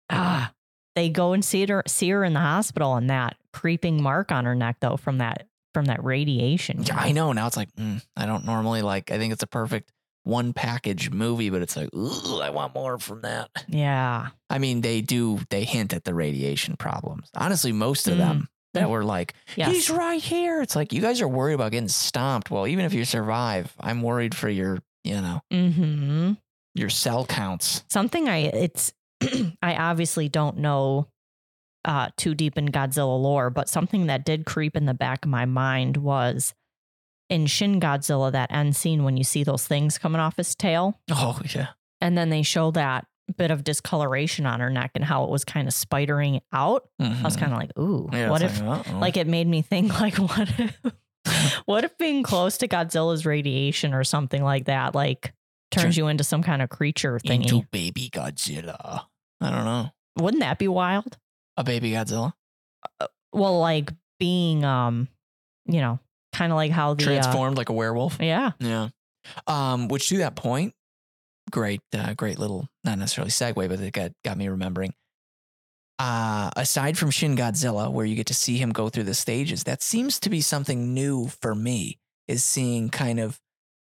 ah, they go and see her see her in the hospital and that creeping mark on her neck though from that from that radiation. Yeah, I know. Now it's like, mm, I don't normally like, I think it's a perfect one package movie, but it's like, ooh, I want more from that. Yeah. I mean, they do, they hint at the radiation problems. Honestly, most of Mm. them that were like, Yes. he's right here. It's like, you guys are worried about getting stomped. Well, even if you survive, I'm worried for your, you know, mm-hmm. your cell counts. something I it's <clears throat> I obviously don't know uh too deep in Godzilla lore, but something that did creep in the back of my mind was in Shin Godzilla that end scene when you see those things coming off his tail Oh, yeah. and then they show that bit of discoloration on her neck and how it was kind of spidering out. I was kind of like, ooh, Mm-hmm. Yeah, what if like, like it made me think like <laughs> what if <laughs> what if being close to Godzilla's radiation or something like that like turns Turn- you into some kind of creature thingy? into baby Godzilla? I don't know. Wouldn't that be wild? A baby Godzilla? well like being um you know kind of like how the uh, Transformed like a werewolf? yeah Yeah. Um, which to that point, great, uh, great little, not necessarily segue, but it got, got me remembering. Uh, aside from Shin Godzilla, where you get to see him go through the stages, that seems to be something new for me, is seeing kind of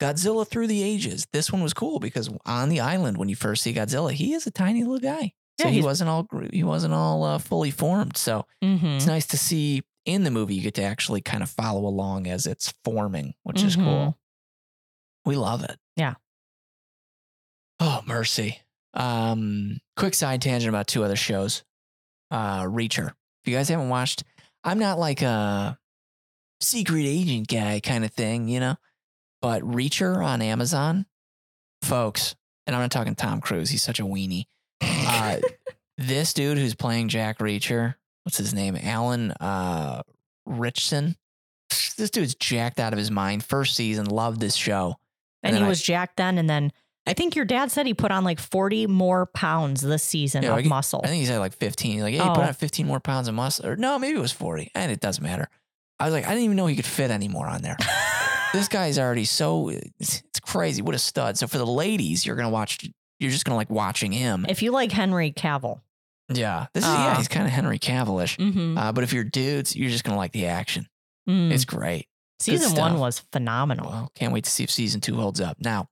Godzilla through the ages. This one was cool because on the island, when you first see Godzilla, he is a tiny little guy. So Yeah, he wasn't all he wasn't all uh, fully formed. So mm-hmm. it's nice to see in the movie you get to actually kind of follow along as it's forming, which is Mhm. cool. We love it. Yeah. Oh, mercy. Um, quick side tangent about two other shows. Uh, Reacher. If you guys haven't watched, I'm not like a secret agent guy kind of thing, you know, but Reacher on Amazon, folks, and I'm not talking Tom Cruise. He's such a weenie. Uh, <laughs> this dude who's playing Jack Reacher, what's his name? Alan uh, Ritchson. <sighs> This dude's jacked out of his mind. First season, loved this show. and then he I- was jacked then and then i think your dad said he put on like 40 more pounds this season Yeah, of I get- muscle I think he said like 15. He's like, hey, put Oh. on 15 more pounds of muscle. Or no, maybe it was 40. And it doesn't matter. I was like, I didn't even know he could fit anymore on there. <laughs> this guy's already so, it's, it's crazy. What a stud. So for the ladies, you're going to watch, you're just going to like watching him. if you like henry cavill yeah. This is, yeah, Uh, he's kind of Henry Cavillish. mm-hmm. Uh, but if you're dudes, you're just going to like the action. It's great. season one was phenomenal Well, can't wait to see if season two holds up. Now,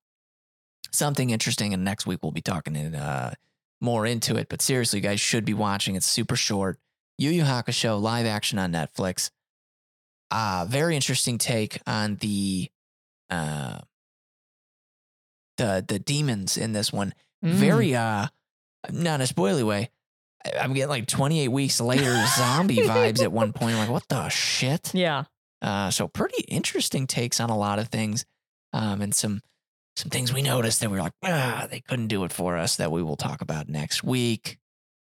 something interesting, and next week we'll be talking in, uh, more into it. But seriously, you guys should be watching. It's super short. Yu Yu Hakusho live action on Netflix. Uh, very interesting take on the uh, the the demons in this one. Mm. Very uh, not in a spoily way. I'm getting like 28 weeks later zombie <laughs> vibes at one point. I'm like, what the shit? yeah Uh, so pretty interesting takes on a lot of things, um, and some some things we noticed that we were like, ah, they couldn't do it for us. That we will talk about next week.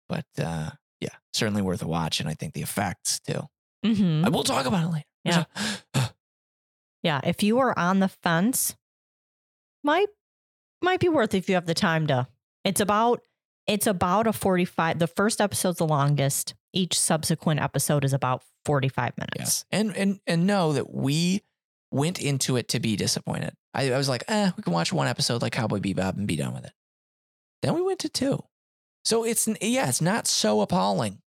But uh, yeah, certainly worth a watch, and I think the effects too. mm-hmm. I will talk about it later. Yeah. <gasps> yeah if you are on the fence might might be worth if you have the time to it's about it's about a 45 the first episode's the longest each subsequent episode is about 45 minutes yes, and and and know that we went into it to be disappointed. I, I was like, eh, we can watch one episode like Cowboy Bebop and be done with it. Then we went to two, so it's yeah, it's not so appalling.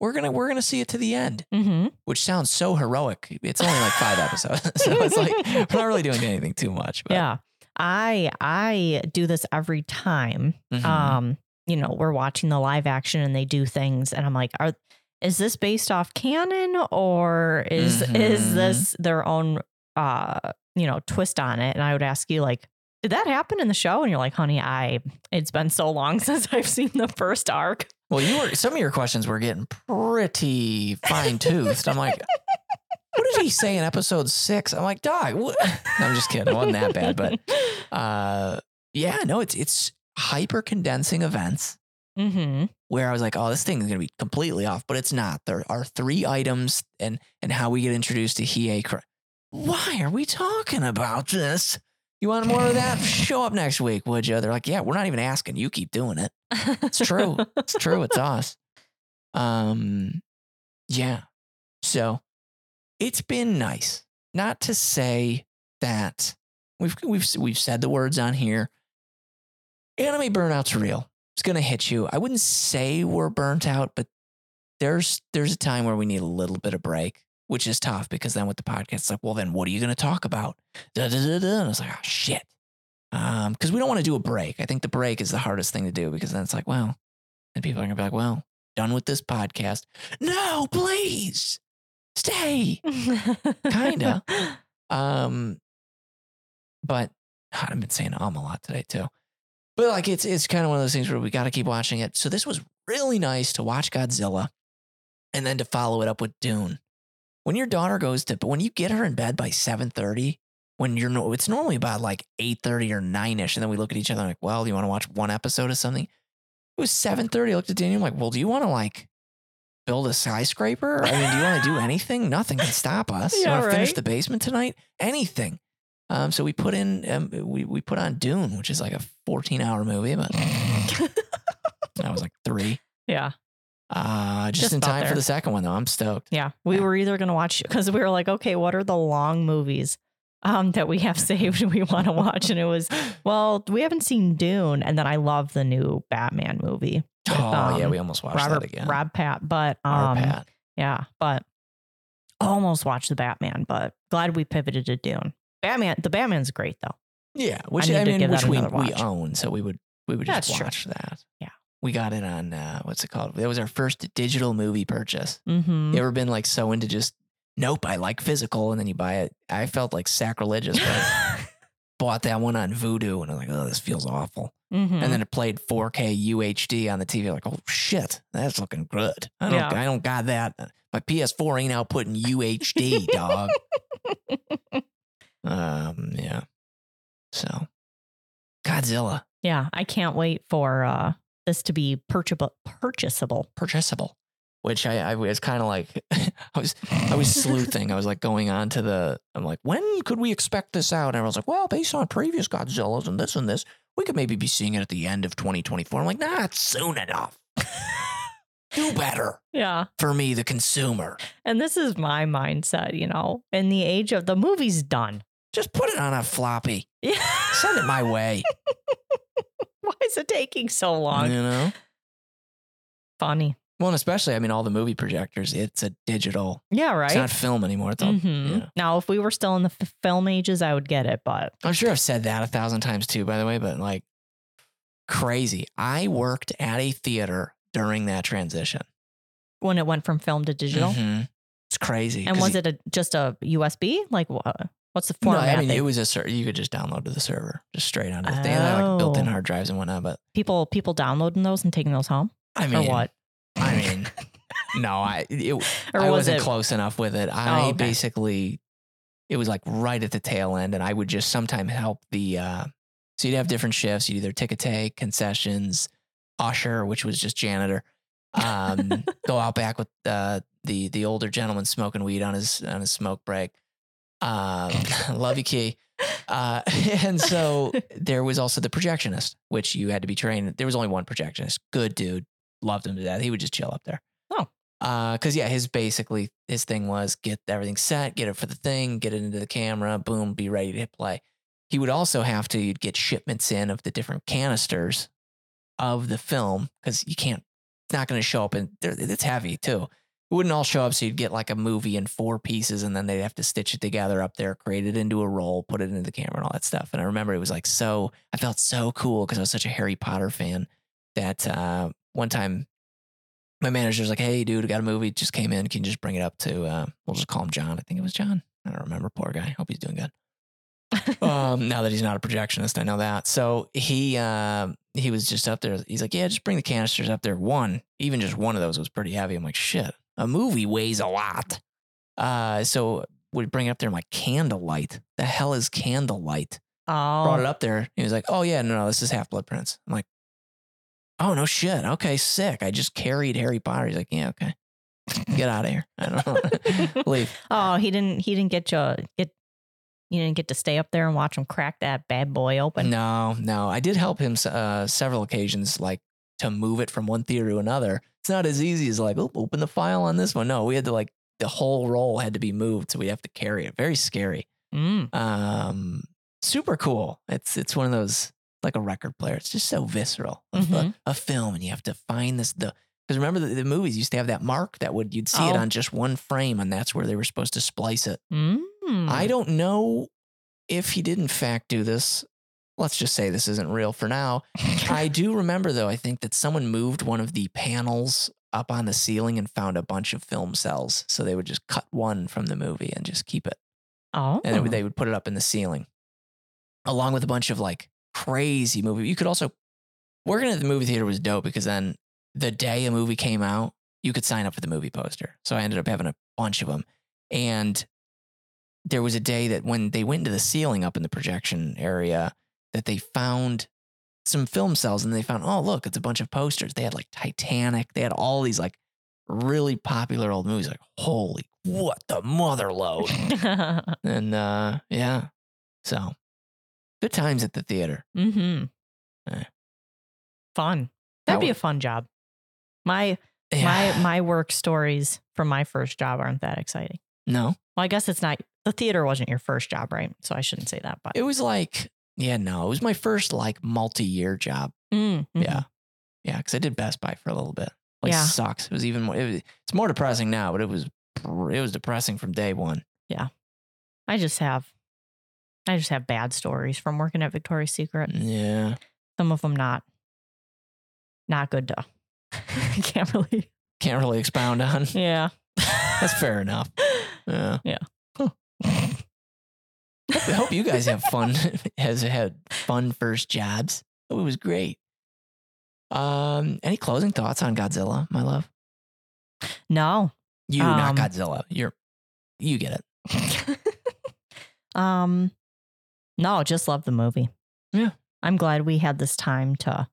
We're gonna we're gonna see it to the end. mm-hmm. which sounds so heroic. It's only like five episodes, <laughs> so it's like we're not really doing anything too much. But, yeah i i do this every time Mhm. um you know we're watching the live action and they do things and i'm like are is this based off canon or is Mhm. is this their own uh you know twist on it and i would ask you like did that happen in the show and you're like honey i it's been so long <laughs> since i've seen the first arc well, you were some of your questions were getting pretty fine toothed. I'm like, what did he say in episode six? I'm like, dog. <laughs> No, I'm just kidding. It wasn't that bad, but <laughs> uh, yeah, no, it's it's hyper condensing events. mm-hmm. where I was like, oh, this thing is going to be completely off, but it's not. There are three items and and how we get introduced to Hiei. Why are we talking about this? You want more of that? <laughs> Show up next week, would you? They're like, yeah, we're not even asking. You keep doing it. It's true. It's true. It's us. Um, yeah. So it's been nice. Not to say that we've we've we've said the words on here. Anime burnout's real. it's gonna hit you. I wouldn't say we're burnt out, but there's there's a time where we need a little bit of break, which is tough because then with the podcast, it's like, well, then what are you gonna talk about? And it's like, oh shit. Um, because we don't want to do a break. I think the break is the hardest thing to do because then it's like, well, and people are gonna be like, well, done with this podcast. No, please stay. Kinda. <laughs> Um, but God, I've been saying um a lot today too. But like it's it's kind of one of those things where we got to keep watching it. So this was really nice to watch Godzilla, and then to follow it up with Dune. When your daughter goes to, but when you get her in bed by seven thirty, when you're no, it's normally about like eight thirty or nine ish, and then we look at each other like, well, do you want to watch one episode of something? It was seven thirty. I looked at Danielle I'm like, well, do you want to like build a skyscraper? I mean, do you want to do anything? Nothing can stop us. you Yeah, want to finish the basement tonight? Anything. Um, so we put in, um, we we put on Dune, which is like a 14 hour movie, but <laughs> I was like three. yeah. Uh, just, Just in time for the second one, though. I'm stoked. Yeah. We Yeah. were either going to watch because we were like, okay, what are the long movies um, that we have <laughs> saved we want to watch? And it was, well, we haven't seen Dune. And then I love the new Batman movie. with, oh yeah, um, we almost watched Robert, that again. Rob Pat. But um, Pat. yeah, but almost watched the Batman, but glad we pivoted to Dune. Batman, the Batman's great though. Yeah, which need I, mean, which we, we own, so we would we would just That's true. watch that. Yeah. we got it on uh, what's it called? That was our first digital movie purchase. Mm-hmm. You ever been like so into just nope, I like physical, and then you buy it? I felt like sacrilegious, but <laughs> bought that one on Vudu, and I'm like, oh, this feels awful. Mhm. And then it played 4K UHD on the TV. Like, oh shit, that's looking good. I don't, Yeah. I don't got that. My PS4 ain't outputting UHD, dog. <laughs> um, yeah. So, Godzilla, yeah, I can't wait for uh, this to be purchasable. Purchasable. purchasable. Which I, I was kind of like, <laughs> I was, I was sleuthing. I was like going on to the, I'm like, when could we expect this out? And I was like, well, based on previous Godzillas and this and this, we could maybe be seeing it at the end of 2024. I'm like, nah, it's soon enough. <laughs> Do better. Yeah. for me, the consumer. And this is my mindset, you know, in the age of the movie's done. Just put it on a floppy. Yeah. Send it my way. <laughs> Why is it taking so long? You know? Funny. Well, and especially, I mean, all the movie projectors, it's a digital. Yeah, right. It's not film anymore. It's all, Mhm. yeah. Now, if we were still in the f- film ages, I would get it, but I'm sure I've said that a thousand times too, by the way, but like crazy. I worked at a theater during that transition. when it went from film to digital, Mhm. It's crazy. And was it a, just a USB? Like, wha- what's the No, format? I mean, it was a ser- you could just download to the server, just straight on it. They had like built-in Oh. hard drives and whatnot, but people people downloading those and taking those home, I mean, or what? I mean, no, I it, I was wasn't it? close enough with it. I Oh, okay. basically, it was like right at the tail end, and I would just sometimes help the. Uh, so you'd have different shifts. You'd either ticket take, concessions, usher, which was just janitor. Um, <laughs> go out back with uh, the the older gentleman smoking weed on his on his smoke break. Um, <laughs> love you, Key. Uh, <laughs> and so there was also the projectionist, which you had to be trained. There was only one projectionist. Good dude, loved him to death. He would just chill up there. Oh. Uh, cause yeah, his basically his thing was get everything set, get it for the thing, get it into the camera, boom, be ready to hit play. He would also have to you'd get shipments in of the different canisters of the film because you can't. It's not going to show up, and it's heavy too. It wouldn't all show up, so you'd get like a movie in four pieces, and then they'd have to stitch it together up there, create it into a roll, put it into the camera, and all that stuff. And I remember it was like so. I felt so cool because I was such a Harry Potter fan that uh, one time my manager's like, "Hey, dude, I got a movie just came in. Can you just bring it up to? Uh, we'll just call him John. I think it was John. I don't remember. Poor guy. Hope he's doing good. <laughs> um, now that he's not a projectionist, I know that. So he um he was just up there. He's like, "Yeah, just bring the canisters up there. One, even just one of those was pretty heavy." I'm like, "Shit, a movie weighs a lot." Uh, so we bring it up there. I'm like, "Candlelight. The hell is candlelight?" Oh. Brought it up there. He was like, "Oh yeah, no, no, this is Half Blood Prince." I'm like, "Oh no, shit. Okay, sick. I just carried Harry Potter." He's like, "Yeah, okay, <laughs> get out of here. I don't know, <laughs> leave." oh, he didn't. He didn't get you get. You didn't get to stay up there and watch him crack that bad boy open. No, no, I did help him uh, several occasions, like to move it from one theater to another. It's not as easy as like, oh, open the file on this one. No, we had to like the whole roll had to be moved, so we'd have to carry it. Very scary. Mm. Um, super cool. It's it's one of those like a record player. It's just so visceral. of a-. A, film, and you have to find this the because remember the, the movies used to have that mark that would you'd see it Oh. on just one frame, and that's where they were supposed to splice it. Mm. I don't know if he did in fact do this. Let's just say this isn't real for now. I <laughs> do remember though, I think that someone moved one of the panels up on the ceiling and found a bunch of film cells. So they would just cut one from the movie and just keep it. oh. And it would- they would put it up in the ceiling along with a bunch of like crazy movie. You could also, working at the movie theater was dope because then the day a movie came out, you could sign up for the movie poster. So I ended up having a bunch of them. And there was a day that when they went into the ceiling up in the projection area, that they found some film cells and they found, oh, look, it's a bunch of posters. They had like Titanic. They had all these like really popular old movies. Like, holy, what the mother load. <laughs> and uh, yeah, so good times at the theater. mm-hmm. Eh. Fun. That'd be a fun job. My Yeah. my my work stories from my first job aren't that exciting. no, Well, I guess it's not. The theater wasn't your first job, right? So I shouldn't say that. But it was like, yeah, no, it was my first like multi year job. Mm, mhm. Yeah. Yeah. Cause I did Best Buy for a little bit. Like Yeah. sucks. It was even more, it was, it's more depressing now, but it was, it was depressing from day one. Yeah. I just have, I just have bad stories from working at Victoria's Secret. Yeah. Some of them not, not good to. <laughs> Can't really. Can't really expound on. <laughs> Yeah. That's fair enough. Yeah. Yeah. Huh. I hope you guys have fun, <laughs> has had fun first jobs. Oh, it was great. Um, any closing thoughts on Godzilla, my love? no. You, not Um, Godzilla. You're, you get it. um, no, just love the movie. Yeah. I'm glad we had this time to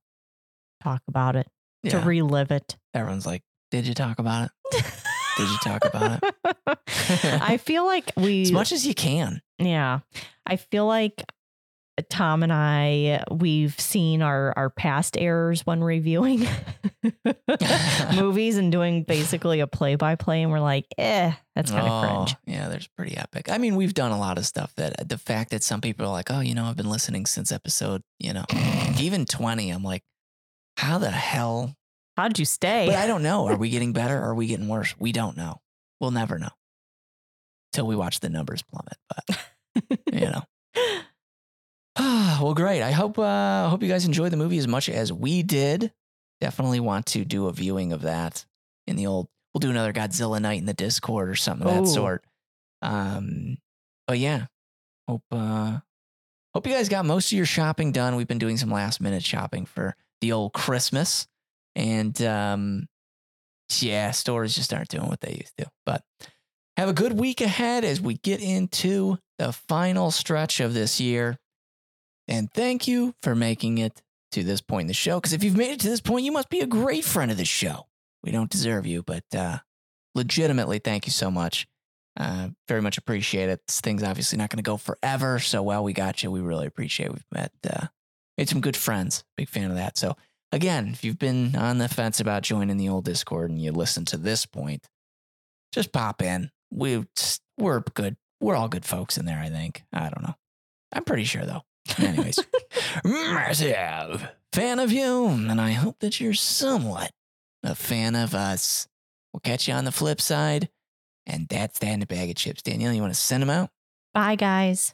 talk about it, to relive it. Everyone's like, did you talk about it? <laughs> Did you talk about it? I feel like we, As much as you can. yeah, I feel like Tom and I, we've seen our our past errors when reviewing <laughs> <laughs> movies and doing basically a play by play, and we're like, eh, that's kind of cringe. Oh, Yeah, there's pretty epic. I mean, we've done a lot of stuff that the fact that some people are like, oh, you know, I've been listening since episode, you know, <laughs> even 20. I'm like, how the hell? How'd you stay? But I don't know. Are we getting better? Or are we getting worse? We don't know. We'll never know till we watch the numbers plummet. But, you know. Well, great. I hope uh, hope you guys enjoyed the movie as much as we did. Definitely want to do a viewing of that in the old. We'll do another Godzilla night in the Discord or something of that Ooh. sort. Um, but yeah, hope uh, hope you guys got most of your shopping done. We've been doing some last minute shopping for the old Christmas, and um, yeah, stores just aren't doing what they used to. But have a good week ahead as we get into the final stretch of this year. And thank you for making it to this point in the show. Because if you've made it to this point, you must be a great friend of the show. We don't deserve you, but uh, legitimately, thank you so much. Uh, very much appreciate it. This thing's obviously not going to go forever. So while we got you, we really appreciate it. We've met, uh, made some good friends. Big fan of that. So again, if you've been on the fence about joining the old Discord and you listen to this point, just pop in. We we're good. We're all good folks in there. I think. I don't know. I'm pretty sure though. Anyways, massive fan of you, and I hope that you're somewhat a fan of us. We'll catch you on the flip side. And that's that in a bag of chips. Danielle, you want to send them out? Bye, guys.